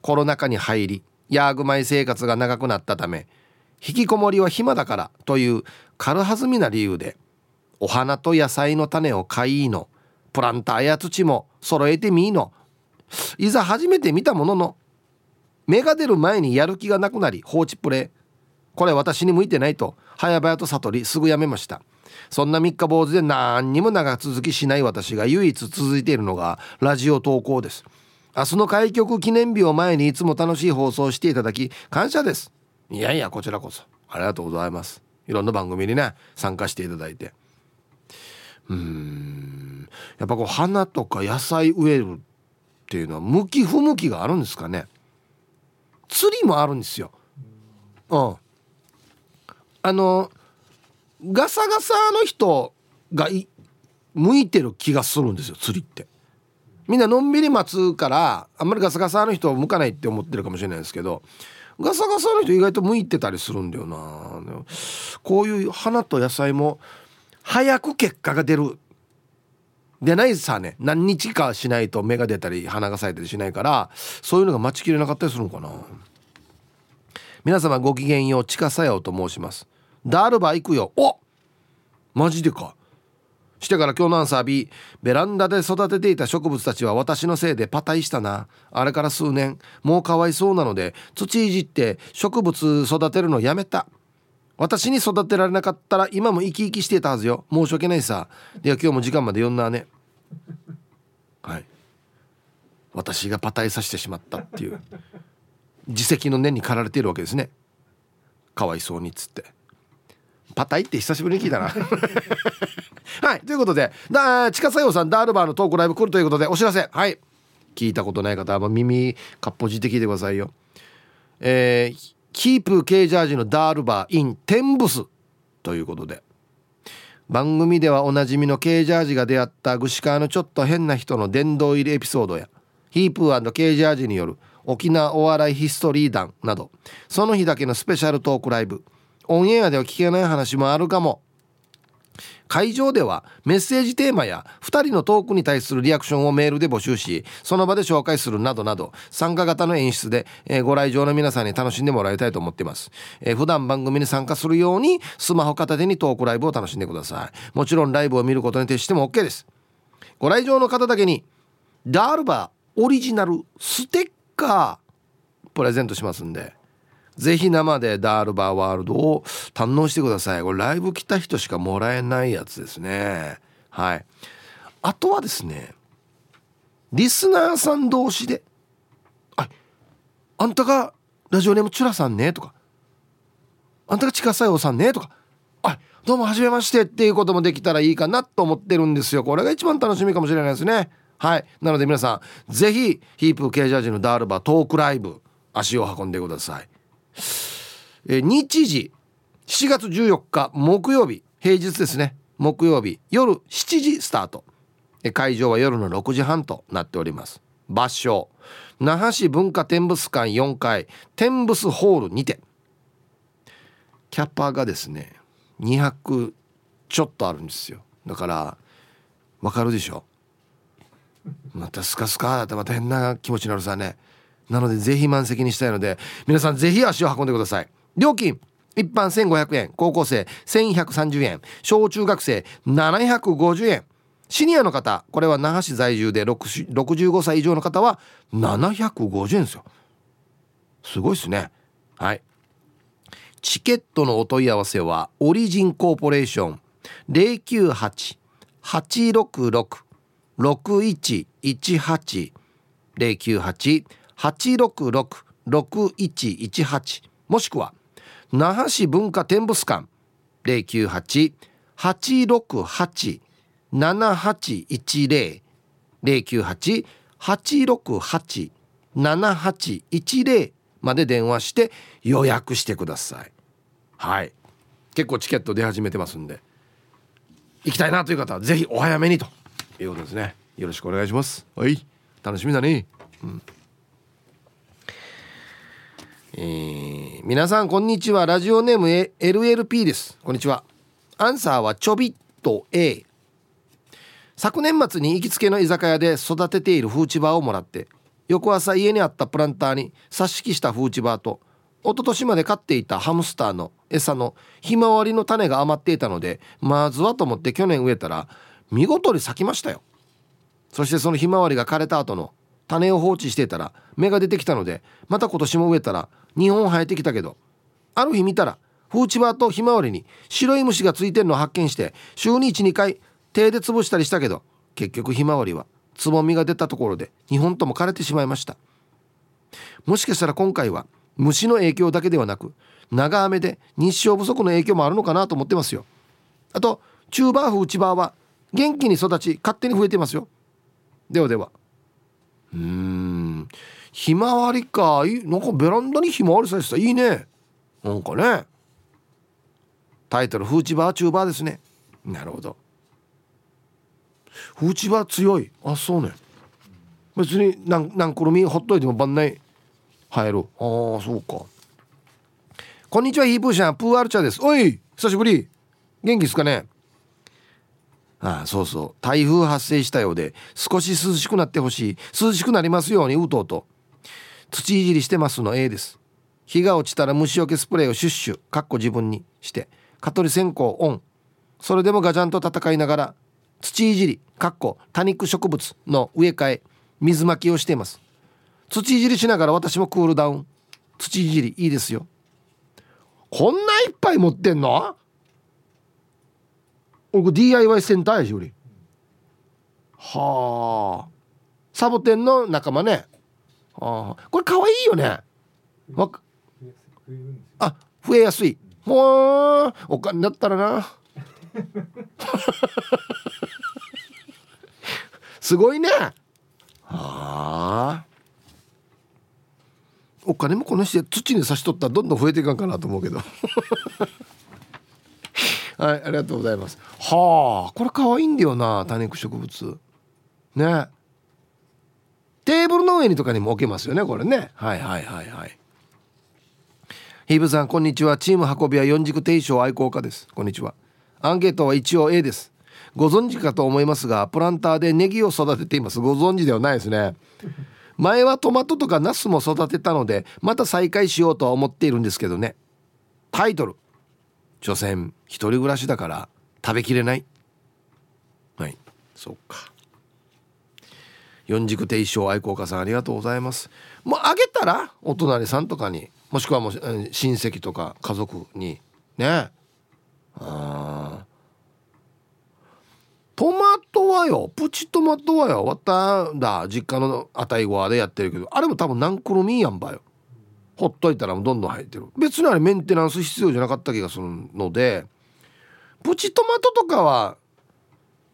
コロナ禍に入りヤーグマイ生活が長くなったため引きこもりは暇だからという軽はずみな理由でお花と野菜の種を買いのプランターや土も揃えてみーのいざ初めて見たものの芽が出る前にやる気がなくなり放置プレイ。これ私に向いてないと。早々と悟りすぐやめました。そんな三日坊主で何にも長続きしない私が唯一続いているのがラジオ投稿です。明日の開局記念日を前にいつも楽しい放送をしていただき感謝です。いやいやこちらこそ。ありがとうございます。いろんな番組にね参加していただいて。うん。やっぱこう花とか野菜植えるっていうのは向き不向きがあるんですかね。釣りもあるんですよ。うん。あのガサガサの人が向いてる気がするんですよ釣りって。みんなのんびり待つからあんまりガサガサの人を向かないって思ってるかもしれないですけどガサガサの人意外と向いてたりするんだよな。こういう花と野菜も早く結果が出る。でないさね。何日かしないと芽が出たり花が咲いたりしないからそういうのが待ちきれなかったりするのかな。皆様ごきげんよう地下作用と申します。ダールバー行くよ。おマジでか。してから今日のアンサー B ベランダで育てていた植物たちは私のせいでパタイしたな。あれから数年。もうかわいそうなので土いじって植物育てるのやめた。私に育てられなかったら今も生き生きしてたはずよ。申し訳ないさ。では今日も時間まで読んだね。はい。私がパタイさせてしまったっていう。自責の念に駆られているわけですね。かわいそうにっつって。パタイって久しぶりに聞いたな。はいということでだ地下作用さんダールバーのトークライブ来るということでお知らせ。はい。聞いたことない方は耳かっぽじって聞いてくださいよ。えー、キープケージャージのダールバー in テンブスということで。番組ではおなじみのケージャージが出会ったグシカーのちょっと変な人の殿堂入りエピソードやヒープーケージャージによる沖縄お笑いヒストリー団などその日だけのスペシャルトークライブオンエアでは聞けない話もあるかも。会場ではメッセージテーマや2人のトークに対するリアクションをメールで募集しその場で紹介するなどなど参加型の演出で、えー、ご来場の皆さんに楽しんでもらいたいと思っています、えー、普段番組に参加するようにスマホ片手にトークライブを楽しんでください。もちろんライブを見ることに徹しても OK です。ご来場の方だけにダールバーオリジナルステッカープレゼントしますんでぜひ生でダールバーワールドを堪能してください。これライブ来た人しかもらえないやつですね。はい。あとはですねリスナーさん同士で「ああんたがラジオネームチュラさんね」とか「あんたが地下作用さんね」とか「あどうもはじめまして」っていうこともできたらいいかなと思ってるんですよ。これが一番楽しみかもしれないですね。はい。なので皆さんぜひヒープケージャージのダールバートークライブ足を運んでください。え日時7月14日木曜日。平日ですね。木曜日夜7時スタート。え会場は夜の6時半となっております。場所那覇市文化展物館4階展物ホールにて。キャッパーがですね200ちょっとあるんですよ。だからわかるでしょ？またスカスカだってまた変な気持ちになるさね。なのでぜひ満席にしたいので皆さんぜひ足を運んでください。料金一般1500円高校生1130円小中学生750円。シニアの方これは那覇市在住で65歳以上の方は750円ですよ。すごいですね。はい。チケットのお問い合わせはオリジンコーポレーション098-866-6118 866-6118もしくは那覇市文化展物館098-868-7810 098-868-7810まで電話して予約してください。はい。結構チケット出始めてますんで行きたいなという方はぜひお早めにということですね。よろしくお願いします。はい。楽しみだね。うん。えー、皆さんこんにちは。ラジオネーム LLP です。こんにちは。アンサーはちょびっと A 昨年末に行きつけの居酒屋で育てているフーチバーをもらって翌朝家にあったプランターに挿し木したフーチバーと一昨年まで飼っていたハムスターの餌のひまわりの種が余っていたのでまずはと思って去年植えたら見事に咲きましたよ。そしてそのひまわりが枯れた後の種を放置していたら芽が出てきたのでまた今年も植えたら2本生えてきたけど。ある日見たらフーチバーとひまわりに白い虫がついてるのを発見して週に12回手で潰したりしたけど結局ひまわりはつぼみが出たところで2本とも枯れてしまいました。もしかしたら今回は虫の影響だけではなく長雨で日照不足の影響もあるのかなと思ってますよ。あとチューバーフ内バーは元気に育ち勝手に増えてますよ。ではでは。うーん。ひまわりかなんかベランダにひまわりさせた。いいね。なんかね。タイトル「フーチバーチューバー」ですね。なるほど。フーチバー強い。あそうね。別になんなんくるみほっといても晩内入る。ああそうか。こんにちはヒープーシャン。プーアルチャーです。おい久しぶり。元気ですかね？ああそうそう。台風発生したようで少し涼しくなってほしい。涼しくなりますようにうとうと。土いじりしてますの A です。日が落ちたら虫除けスプレーをシュッシュかっこ自分にして蚊取り線香オン。それでもガチャンと戦いながら土いじりかっこ多肉植物の植え替え水まきをしています。土いじりしながら私もクールダウン。土いじりいいですよ。こんないっぱい持ってんの？俺 DIY センターやし俺はあ。サボテンの仲間ね。あこれかわいよね。わあ増えやすい。もうお金だったらな。すごいね。はあお金もこの人土に差し取ったらどんどん増えていかんかなと思うけど。はいありがとうございます。はあこれ可愛いんだよな多肉植物。ね。テーブルの上にとかにも置けますよねこれね。はいはいはいはい。ヒーブさんこんにちは。チーム運びは四軸定称愛好家です。こんにちは。アンケートは一応 A です。ご存知かと思いますがプランターでネギを育てています。ご存知ではないですね。前はトマトとかナスも育てたのでまた再開しようとは思っているんですけどね。タイトル。所詮一人暮らしだから食べきれない。はい。そうか。四軸定称愛好家さんありがとうございます。もうあげたらお隣さんとかにもしくはもう親戚とか家族にね。あトマトはよプチトマトはよわただ実家のあたいごわでやってるけどあれも多分ナンクロミやんばよ。ほっといたらどんどん生えてる。別にあれメンテナンス必要じゃなかった気がするのでプチトマトとかは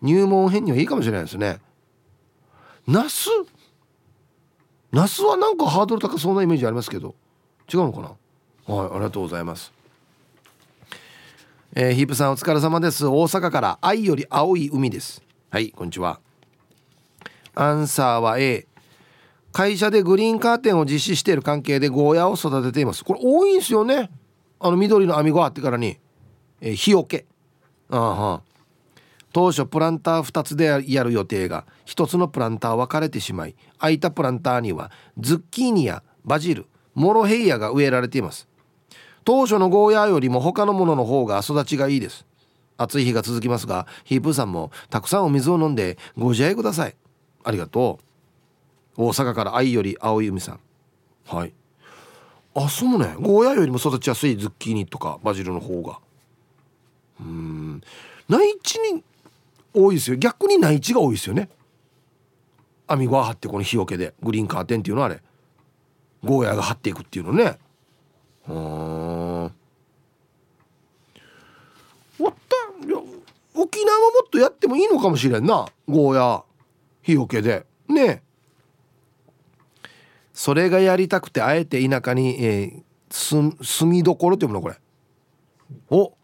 入門編にはいいかもしれないですね。ナス？ナスはなんかハードル高そうなイメージありますけど。違うのかな？はいありがとうございます。えー、ヒープさんお疲れ様です。大阪から愛より青い海です。はいこんにちは。アンサーは A 会社でグリーンカーテンを実施している関係でゴーヤを育てています。これ多いんですよね。あの緑の網ゴあってからに、えー、日よけ。あは当初プランター2つでやる予定が1つのプランター分かれてしまい空いたプランターにはズッキーニやバジルモロヘイヤが植えられています。当初のゴーヤーよりも他のものの方が育ちがいいです。暑い日が続きますがヒープーさんもたくさんお水を飲んでご自愛ください。ありがとう。大阪から愛より青い海さん。はい。あそうね。ゴーヤーよりも育ちやすいズッキーニとかバジルの方が。うん。内地に多いですよ。逆に内地が多いですよね。網ゴア張ってこの日よけで。グリーンカーテンっていうのはあれ。ゴーヤーが張っていくっていうのね。うん。沖縄ももっとやってもいいのかもしれんな。ゴーヤー日よけで。ねそれがやりたくてあえて田舎に、えー、住みどころっていうのこれ。お。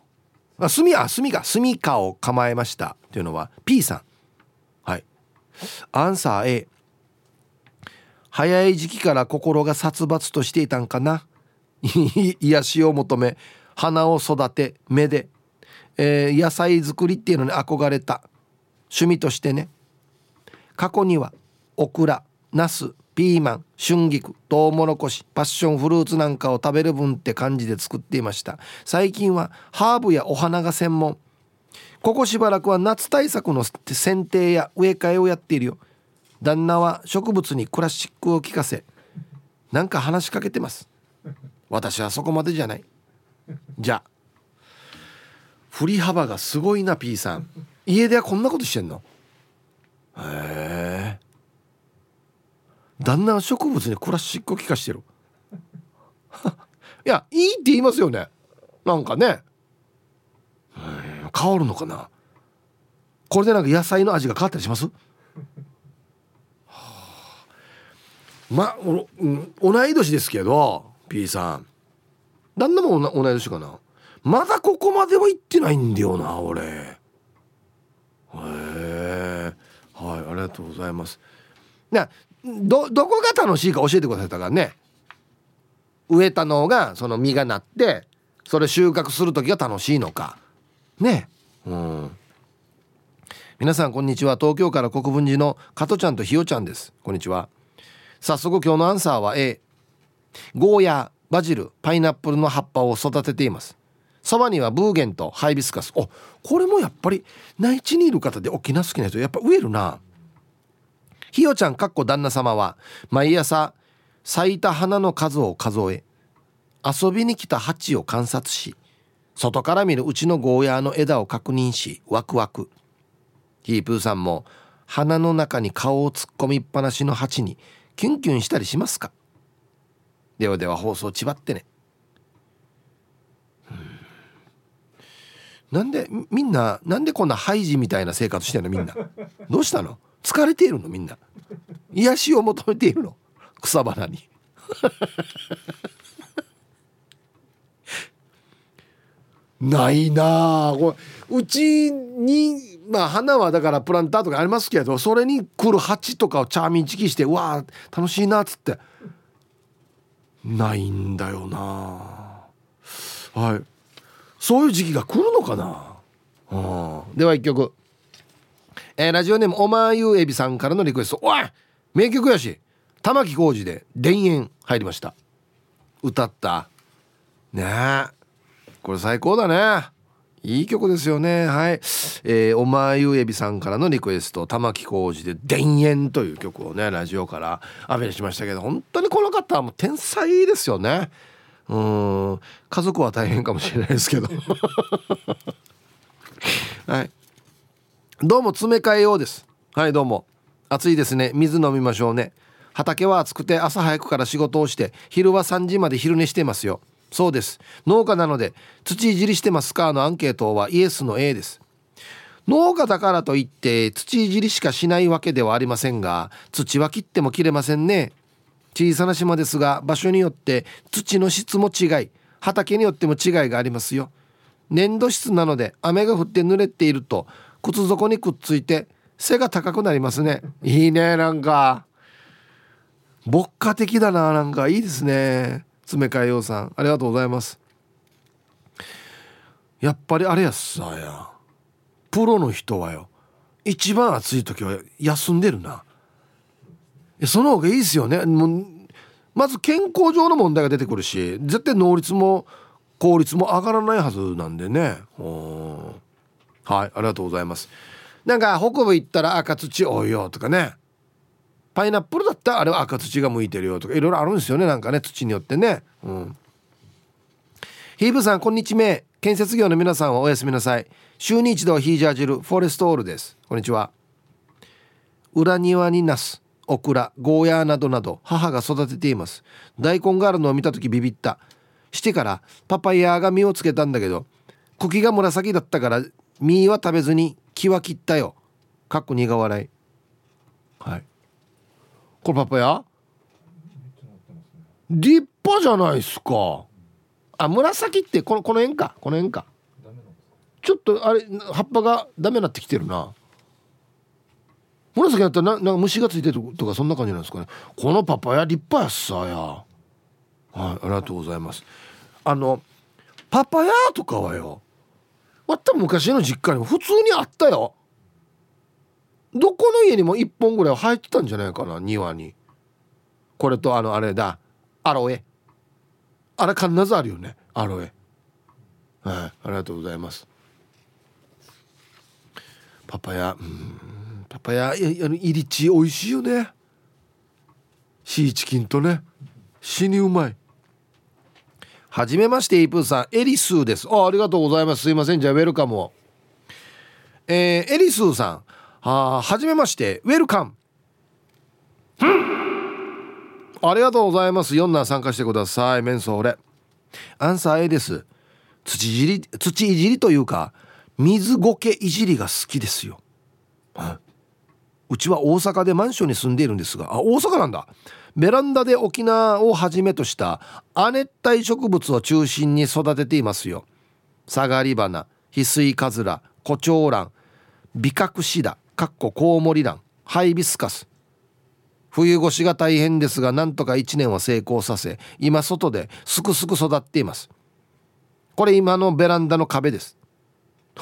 あ住みあ住みか。住みかを構えました。というのは P さん。はい。アンサー A 早い時期から心が殺伐としていたんかな。癒しを求め花を育て目で、えー、野菜作りっていうのに憧れた。趣味としてね。過去にはオクラナスピーマン春菊トウモロコシパッションフルーツなんかを食べる分って感じで作っていました。最近はハーブやお花が専門。ここしばらくは夏対策の剪定や植え替えをやっているよ。旦那は植物にクラシックを聴かせなんか話しかけてます。私はそこまでじゃない。じゃあ振り幅がすごいな P さん。家ではこんなことしてんの？へえ。旦那は植物にクラシックを聴かしてる。いやいいって言いますよね。なんかね。変わるのかな？これでなんか野菜の味が変わったりします、まお、うん、同い年ですけど P さん。旦那も同い年かな？まだここまでは行ってないんだよな俺。へえはいありがとうございます。などどこが楽しいか教えてくださいだからね。植えたのがその実がなってそれ収穫する時が楽しいのか。ねうん。皆さんこんにちは。東京から国分寺の加トちゃんとひよちゃんです。こんにちは。早速今日のアンサーは A ゴーヤバジルパイナップルの葉っぱを育てています。そばにはブーゲンとハイビスカス。おこれもやっぱり内地にいる方で沖縄好きな人やっぱ植えるな。ひよちゃんかっこ旦那様は毎朝咲いた花の数を数え遊びに来た蜂を観察し外から見るうちのゴーヤーの枝を確認しワクワク。ヒープーさんも花の中に顔を突っ込みっぱなしの蜂にキュンキュンしたりしますか？ではでは放送ちばってね。なんでみんななんでこんなハイジみたいな生活してんのみんな？どうしたの？疲れているのみんな？癒しを求めているの？草花に。ないなあ。これうちにまあ花はだからプランターとかありますけどそれに来る蜂とかをチャーミンチキしてうわ楽しいなっつって。ないんだよなはい。そういう時期が来るのかな、あ、では一曲。えー、ラジオネームおまゆえびさんからのリクエスト。おい名曲やし。玉置浩二で「田園」入りました。歌った。ねえ。これ最高だね。いい曲ですよね。はい、えー、おまゆえびさんからのリクエスト玉置浩二で「田園」という曲をねラジオからアベレしましたけど本当にこの方はもう天才ですよね。うん。家族は大変かもしれないですけど。はい。どうも詰め替えようです。はいどうも。暑いですね。水飲みましょうね。畑は暑くて朝早くから仕事をして昼は3時まで昼寝してますよ。そうです。農家なので土いじりしてますか？のアンケートはイエスの A です。農家だからといって土いじりしかしないわけではありませんが土は切っても切れませんね。小さな島ですが場所によって土の質も違い畑によっても違いがありますよ。粘土質なので雨が降って濡れていると靴底にくっついて背が高くなりますね。いいねなんか。牧歌的だななんか。いいですね。詰め替えようさんありがとうございます。やっぱりあれやっさやプロの人はよ一番暑い時は休んでるな。その方がいいですよね。もうまず健康上の問題が出てくるし絶対能率も効率も上がらないはずなんでね。はいありがとうございます。なんか北部行ったら赤土多いよとかね。パイナップルだったらあれは赤土が向いてるよとかいろいろあるんですよね。なんかね土によってね。うん。ヒーブさんこんにちは。建設業の皆さんはおやすみなさい。週に一度ヒージャー汁フォレストオールです。こんにちは。裏庭にナスオクラゴーヤーなどなど母が育てています。大根があるのを見た時ビビった。してからパパイヤが実をつけたんだけど茎が紫だったから実は食べずに木は切ったよ。かっこ苦笑い。これパパイヤ立派じゃないっすか。あ紫ってこのこの辺か。この辺か。ちょっとあれ葉っぱがダメになってきてるな。紫だったらななんか虫がついてるとかそんな感じなんですかね。このパパや立派やっさや。はいありがとうございます。あのパパヤとかはよまた昔の実家にも普通にあったよ。どこの家にも1本ぐらい入ってたんじゃないかな庭に。これとあのあれだ。アロエ。あれ必ずあるよねアロエ。はいありがとうございます。パパヤうんパパヤいやイリチ美味しいよね。シーチキンとね。死にうまい。はじめましてイプーさん。エリスーです。あありがとうございます。すいません。じゃあウェルカムを。えー、エリスーさん。ははじめましてウェルカムありがとうございます。4男参加してください。メンソーレ。アンサー A です。土いじり土いじりというか水苔いじりが好きですよ、うちは大阪でマンションに住んでいるんですがあ大阪なんだ。ベランダで沖縄をはじめとした亜熱帯植物を中心に育てていますよ。サガリバナヒスイカズラコチョウランビカクシダ。かっこコウモリランハイビスカス。冬越しが大変ですがなんとか1年は成功させ今外ですくすく育っています。これ今のベランダの壁です。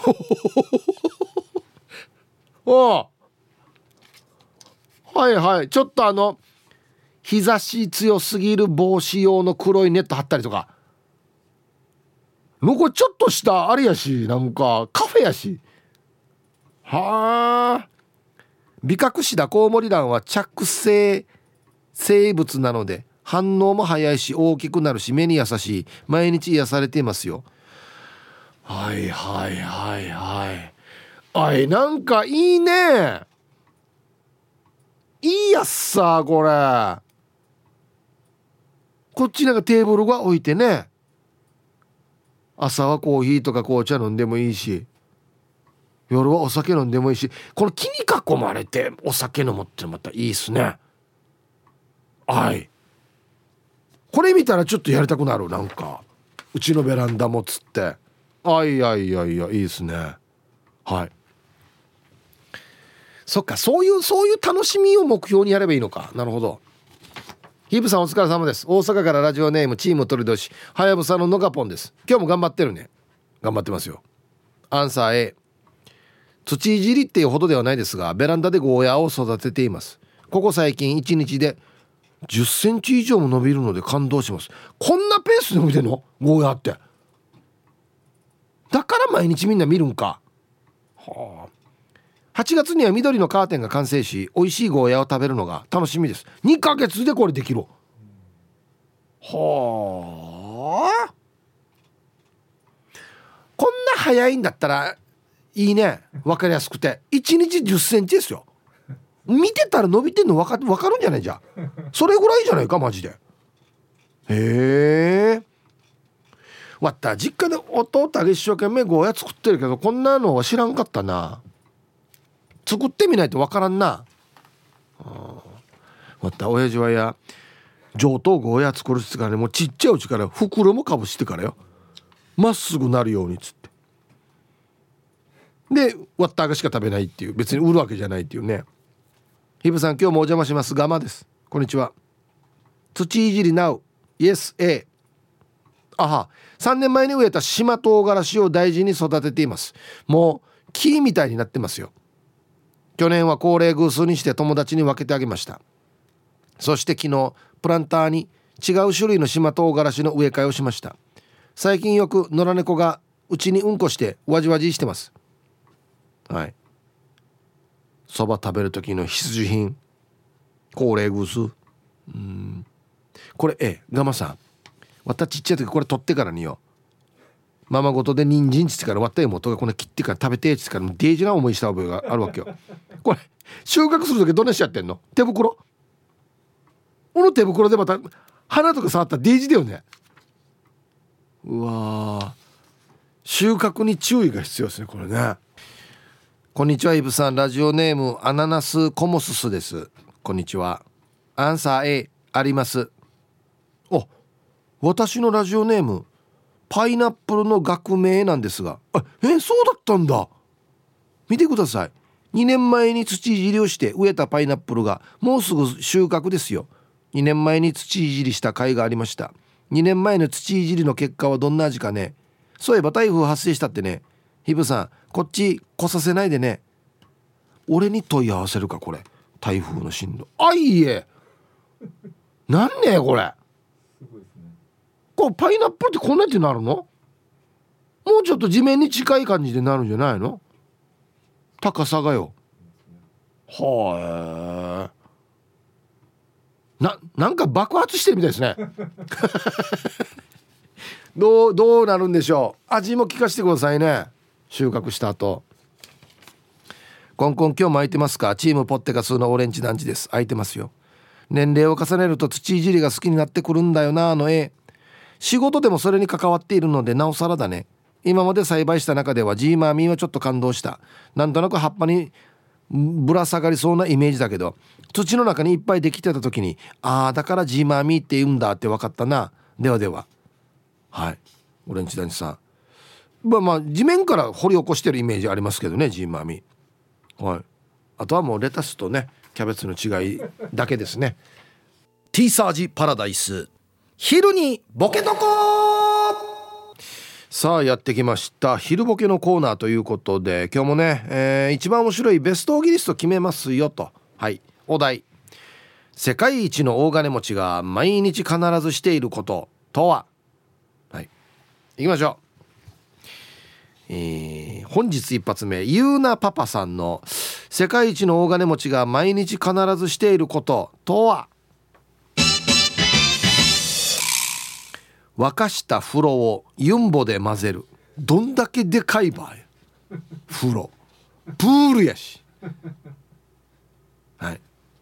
お。はいはい。ちょっとあの日差し強すぎる帽子用の黒いネット貼ったりとか。向こうちょっとしたあれやしなんかカフェやし。はあ。ビカクシダコウモリランは着生生物なので反応も早いし大きくなるし目に優しい。毎日癒されていますよ。はいはいはいはい。あいなんかいいね。いいやっさこれ。こっちなんかテーブルが置いてね。朝はコーヒーとか紅茶飲んでもいいし。夜はお酒飲んでもいいしこの木に囲まれてお酒飲むってまたいいっすね。はい。これ見たらちょっとやりたくなるなんか。うちのベランダもつって。あいやいやいやいいですね。はい。そっかそういうそういう楽しみを目標にやればいいのか。なるほど。ヒープさんお疲れ様です。大阪からラジオネームチーム鳥年。はやぶさののがぽんです。今日も頑張ってるね。頑張ってますよ。アンサー A 土いじりっていうほどではないですがベランダでゴーヤーを育てています。ここ最近1日で10センチ以上も伸びるので感動します。こんなペースで伸びてんの？ゴーヤーって。だから毎日みんな見るんか。はあ。8月には緑のカーテンが完成し美味しいゴーヤを食べるのが楽しみです。2ヶ月でこれできる。はあ。こんな早いんだったらいいね。分かりやすくて。1日1 0センチですよ。見てたら伸びてんの分かかるんじゃない？じゃそれぐらいじゃないか？マジで。へえ。わった。実家で弟が一生懸命ゴーヤ作ってるけどこんなのは知らんかったな。作ってみないとわからんな。また。親父はや上等ゴーヤ作るっつからねもうちっちゃいうちから袋もかぶしてからよ。まっすぐなるようにっつって。で割ったあがしか食べないっていう別に売るわけじゃないっていうね。ひぶさん今日もお邪魔します。ガマです。こんにちは。土いじり Now Yes A あは3年前に植えた島唐辛子を大事に育てています。もう木みたいになってますよ。去年は高齢偶数にして友達に分けてあげました。そして昨日プランターに違う種類の島唐辛子の植え替えをしました。最近よく野良猫がうちにうんこしてわじわじしてます。はい。そば食べる時の必需品。高齢グース。うん。これえガマさん。私ちっちゃい時これ取ってからによ。ママごとで人参つってから割った妹がこの切ってから食べてっつからデージな思いした覚えがあるわけよ。これ収穫する時どんなしやってんの？手袋？この手袋でまた花とか触ったらデージだよね。うわ収穫に注意が必要ですねこれね。こんにちはイブさん。ラジオネームアナナスコモススです。こんにちは。アンサー A あります。お私のラジオネームパイナップルの学名なんですが。あえそうだったんだ。見てください。2年前に土いじりをして植えたパイナップルがもうすぐ収穫ですよ。2年前に土いじりした甲斐がありました。2年前の土いじりの結果はどんな味かね。そういえば台風発生したってね。ヒブさんこっち来させないでね。俺に問い合わせるかこれ。台風の進路。あいえ。なんねこれ。こうパイナップルってこんなってなるの？もうちょっと地面に近い感じでなるんじゃないの？高さがよ。はあ。ななんか爆発してるみたいですね。どうどうなるんでしょう。味も聞かせてくださいね。収穫した後。コンコン今日も空いてますか？チームポッテカスのオレンジ団地です。空いてますよ。年齢を重ねると土いじりが好きになってくるんだよなあの絵。仕事でもそれに関わっているのでなおさらだね。今まで栽培した中ではジーマーミーはちょっと感動した。なんとなく葉っぱにぶら下がりそうなイメージだけど土の中にいっぱいできてた時にああだからジーマーミーって言うんだって分かったな。ではでは。はい。オレンジ団地さん。まあまあ地面から掘り起こしてるイメージありますけどねジーマミはい。あとはもうレタスとねキャベツの違いだけですね。T サージパラダイス。昼にボケとこさあやってきました。昼ボケのコーナーということで今日もね、えー、一番面白いベストオギリスト決めますよと。はい。お題。世界一の大金持ちが毎日必ずしていることとは？はい。行きましょう。えー、本日一発目ゆうなパパさんの世界一の大金持ちが毎日必ずしていることとは？沸かした風呂をユンボで混ぜる。どんだけでかい場合。風呂。プールやし。はい。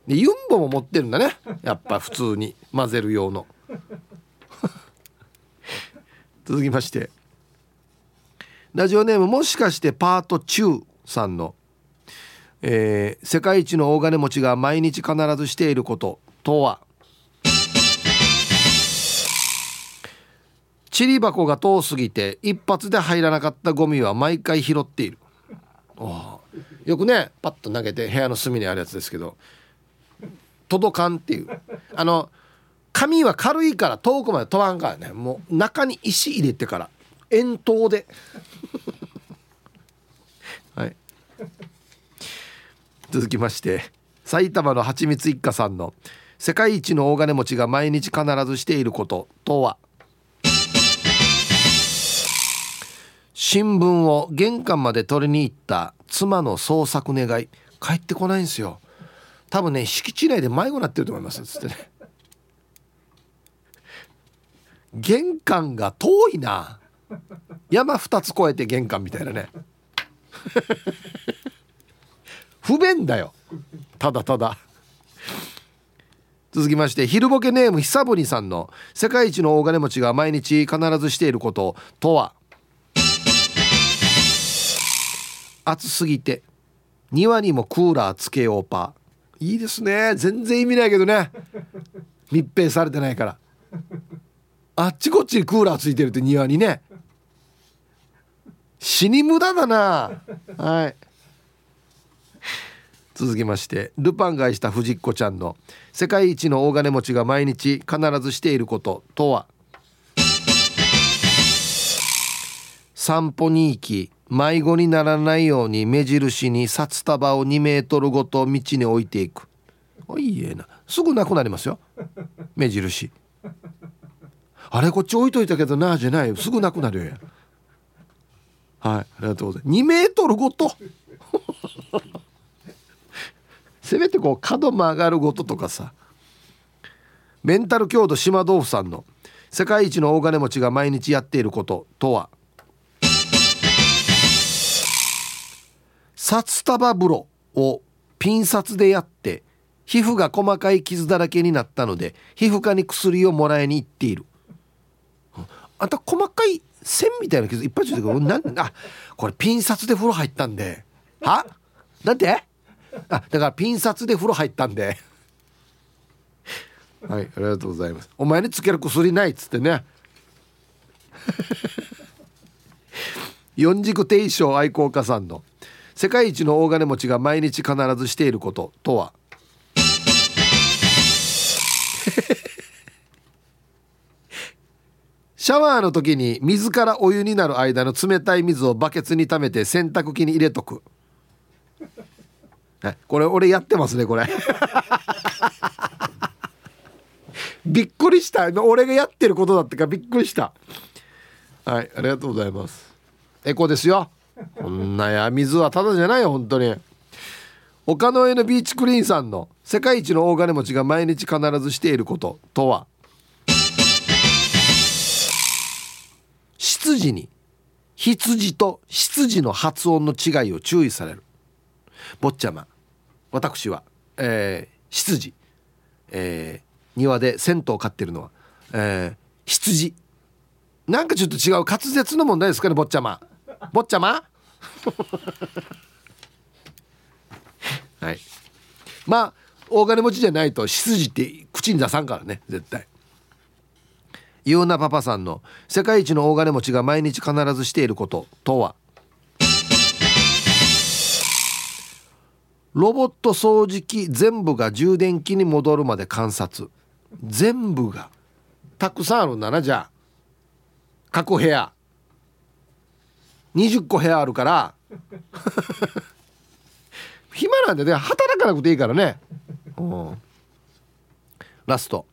でユンボも持ってるんだね。やっぱ普通に混ぜる用の。続きまして。ラジオネームもしかしてパート中さんの、えー、世界一の大金持ちが毎日必ずしていることとは？ちり箱が遠すぎて一発で入らなかったゴミは毎回拾っている。よくねパッと投げて部屋の隅にあるやつですけど届かんっていう。あの紙は軽いから遠くまで飛ばんからね。もう中に石入れてから遠投で。はい。続きまして埼玉のはちみつ一家さんの世界一の大金持ちが毎日必ずしていることとは？新聞を玄関まで取りに行った妻の捜索願い。帰ってこないんですよ。多分ね敷地内で迷子になってると思いますつってね。玄関が遠いな。山2つ越えて玄関みたいなね。不便だよ。ただただ。続きまして昼ボケネーム久堀さんの世界一の大金持ちが毎日必ずしていることとは？暑すぎて庭にもクーラーつけようパーいいですね。全然意味ないけどね。密閉されてないから。あっちこっちにクーラーついてるって庭にね。死に無駄だな。はい。続きましてルパンがした藤子ちゃんの世界一の大金持ちが毎日必ずしていることとは？散歩に行き迷子にならないように目印に札束を2メートルごと道に置いていく。おいえな。すぐなくなりますよ。目印。あれこっち置いといたけどなじゃないすぐなくなるよ。はいありがとうございます。2メートルごと。せめてこう角曲がるごととかさ。メンタル強度島豆腐さんの世界一の大金持ちが毎日やっていることとは。札束風呂をピン札でやって皮膚が細かい傷だらけになったので皮膚科に薬をもらいに行っている。あんた細かい線みたいな傷いっぱいついてるなんあこれピン札で風呂入ったんで。は？なんて？あだからピン札で風呂入ったんで。はいありがとうございます。お前につける薬ないっつってね。四軸定称愛好家さんの。世界一の大金持ちが毎日必ずしていることとは？シャワーの時に水からお湯になる間の冷たい水をバケツに溜めて洗濯機に入れとく。これ俺やってますねこれ。びっくりした。俺がやってることだってかびっくりした。はいありがとうございます。エコですよ。こんなや水はただじゃないよ本当に。岡の上のビーチクリーンさんの世界一の大金持ちが毎日必ずしていることとは？執事に羊と執事の発音の違いを注意される。坊ちゃま私は、えー、羊、えー、庭で銭湯を飼ってるのは、えー、羊。なんかちょっと違う滑舌の問題ですかね坊ちゃま。坊ちゃま？はい。まあ大金持ちじゃないと羊って口に出さんからね絶対。ゆうなパパさんの。世界一の大金持ちが毎日必ずしていることとは？ロボット掃除機全部が充電器に戻るまで観察。全部が。たくさんあるんだなじゃあ。各部屋。20個部屋あるから。暇なんでね働かなくていいからね、うん、ラスト。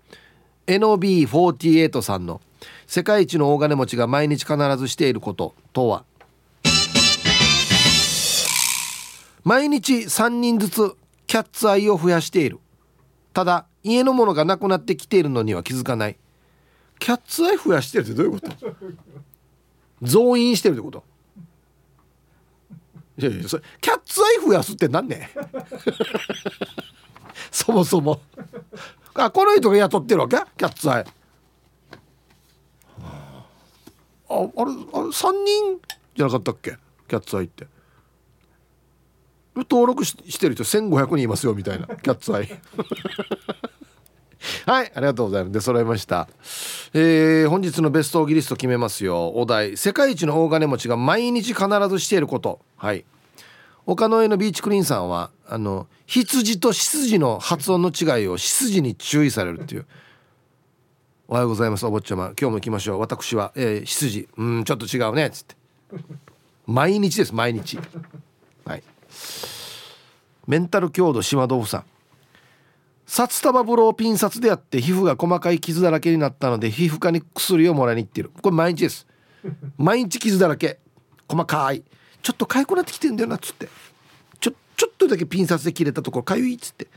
NOB48 さんの世界一の大金持ちが毎日必ずしていることとは？毎日3人ずつキャッツアイを増やしている。ただ家のものがなくなってきているのには気づかない。キャッツアイ増やしてるってどういうこと？増員してるってこと？いやいやそれキャッツアイ増やすってなんね そもそも。あこの人が雇ってるわけ？キャッツアイ。ああれあれ3人じゃなかったっけ？キャッツアイって。登録してる人1500人いますよみたいな。キャッツアイ。はいありがとうございます。で揃いました。えー、本日のベストオギリスト決めますよ。お題。世界一の大金持ちが毎日必ずしていること。はい。岡の上のビーチクリーンさんはあの羊と羊の発音の違いを羊に注意されるっていう。おはようございますお坊ちゃま。今日も行きましょう。私は、えー、羊。うんちょっと違うね。っつって。毎日です毎日。はい。メンタル強度島豆腐さん。札束風呂をピン札でやって皮膚が細かい傷だらけになったので皮膚科に薬をもらいに行ってる。これ毎日です。毎日傷だらけ。細かい。ちょっと痒くなってきてんだよなっつって。ちょちょっとだけピン札で切れたところかゆいっつって。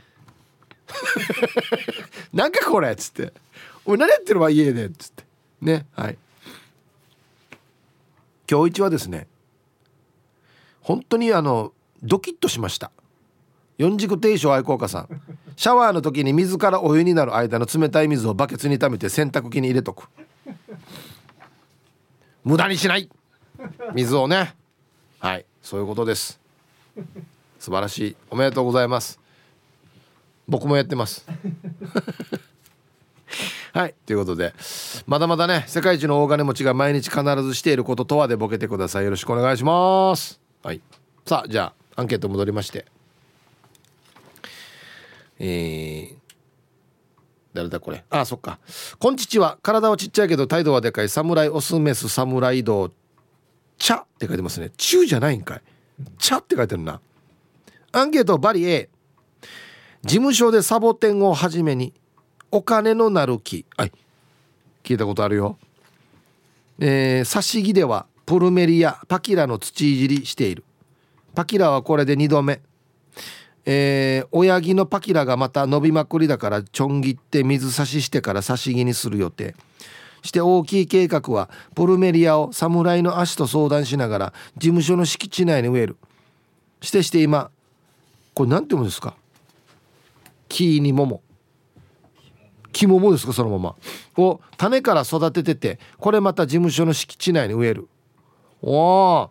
なんかこれっつって「お前何やってるわ家で」っつって。ねはい。今日一はですね本当にあのドキッとしました。四軸定称愛好家さん。シャワーの時に水からお湯になる間の冷たい水をバケツに溜めて洗濯機に入れとく。無駄にしない。水をね。はいそういうことです。素晴らしい。おめでとうございます。僕もやってます。はいということでまだまだね世界一の大金持ちが毎日必ずしていることとはでボケてください。よろしくお願いします。はいさあじゃあアンケート戻りまして。えー、誰だこれ。あそっか。こんちちは体はちっちゃいけど態度はでかい。侍オスメス侍道。茶って書いてますね。中じゃないんかい。茶って書いてるな。アンケートバリ A 事務所でサボテンをはじめにお金のなる木。はい。聞いたことあるよ。えー、刺し木ではプルメリアパキラの土いじりしている。パキラはこれで2度目。えー、親木のパキラがまた伸びまくりだからちょん切って水差ししてから差し木にする予定。して大きい計画はポルメリアを侍の足と相談しながら事務所の敷地内に植える。してして今これ何て読むんですか？木に桃。木桃ですか？そのまま。を種から育てててこれまた事務所の敷地内に植える。おお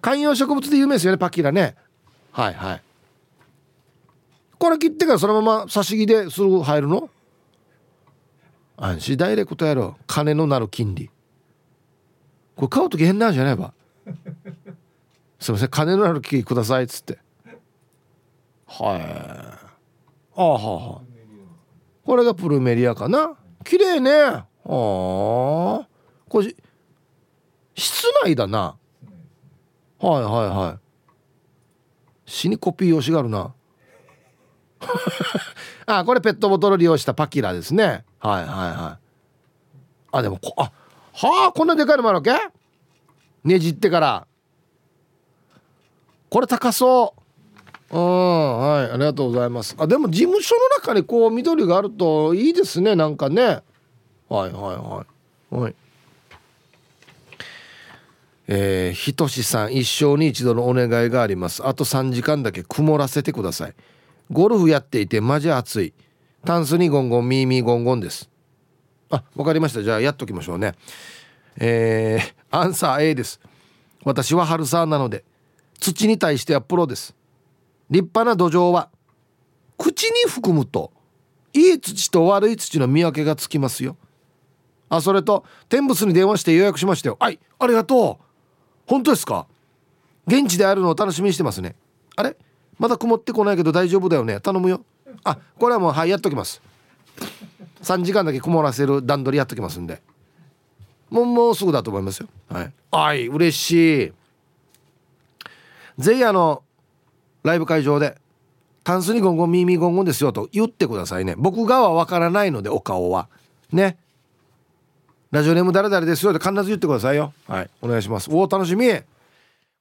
観葉植物で有名ですよねパキラね。はいはい。これ切ってからそのまま差し木ですぐ入るの？安心。ダイレクトやろ。金のなる金利。これ買う時変なんじゃないば。すいません。金のなる金利くださいっつって。はい。ああはあはあこれがプルメリアかな。綺麗ね。ああこれ室内だな。はいはいはい。死にコピー用しがるな。あこれペットボトル利用したパキラですね。はいはいはい。あでもこあはあこんなでかいのもあるわけ？ねじってから。これ高そう。うんはい。ありがとうございます。あでも事務所の中にこう緑があるといいですねなんかね。はいはいはい。はい。えー、ひとしさん一生に一度のお願いがあります。あと3時間だけ曇らせてください。ゴルフやっていてマジ暑い。タンスにゴンゴンミーミーゴンゴンです。あわかりました。じゃあやっときましょうね。えー、アンサー A です。私は春サーなので土に対してはプロです。立派な土壌は口に含むといい土と悪い土の見分けがつきますよ。あそれと天仏に電話して予約しましたよ。はいありがとう。本当ですか？現地であるのを楽しみにしてますね。あれ？まだ曇ってこないけど大丈夫だよね。頼むよあこれはもうはいやっときます。3時間だけ曇らせる段取りやっときますんで。もうもうすぐだと思いますよ。はい。はい嬉しい。ぜひあのライブ会場で「タンスにゴンゴン耳ゴンゴンですよ」と言ってくださいね。僕がはわからないのでお顔は。ね。ラジオネーム誰々ですよって必ず言ってくださいよ。はいお願いします。おお楽しみ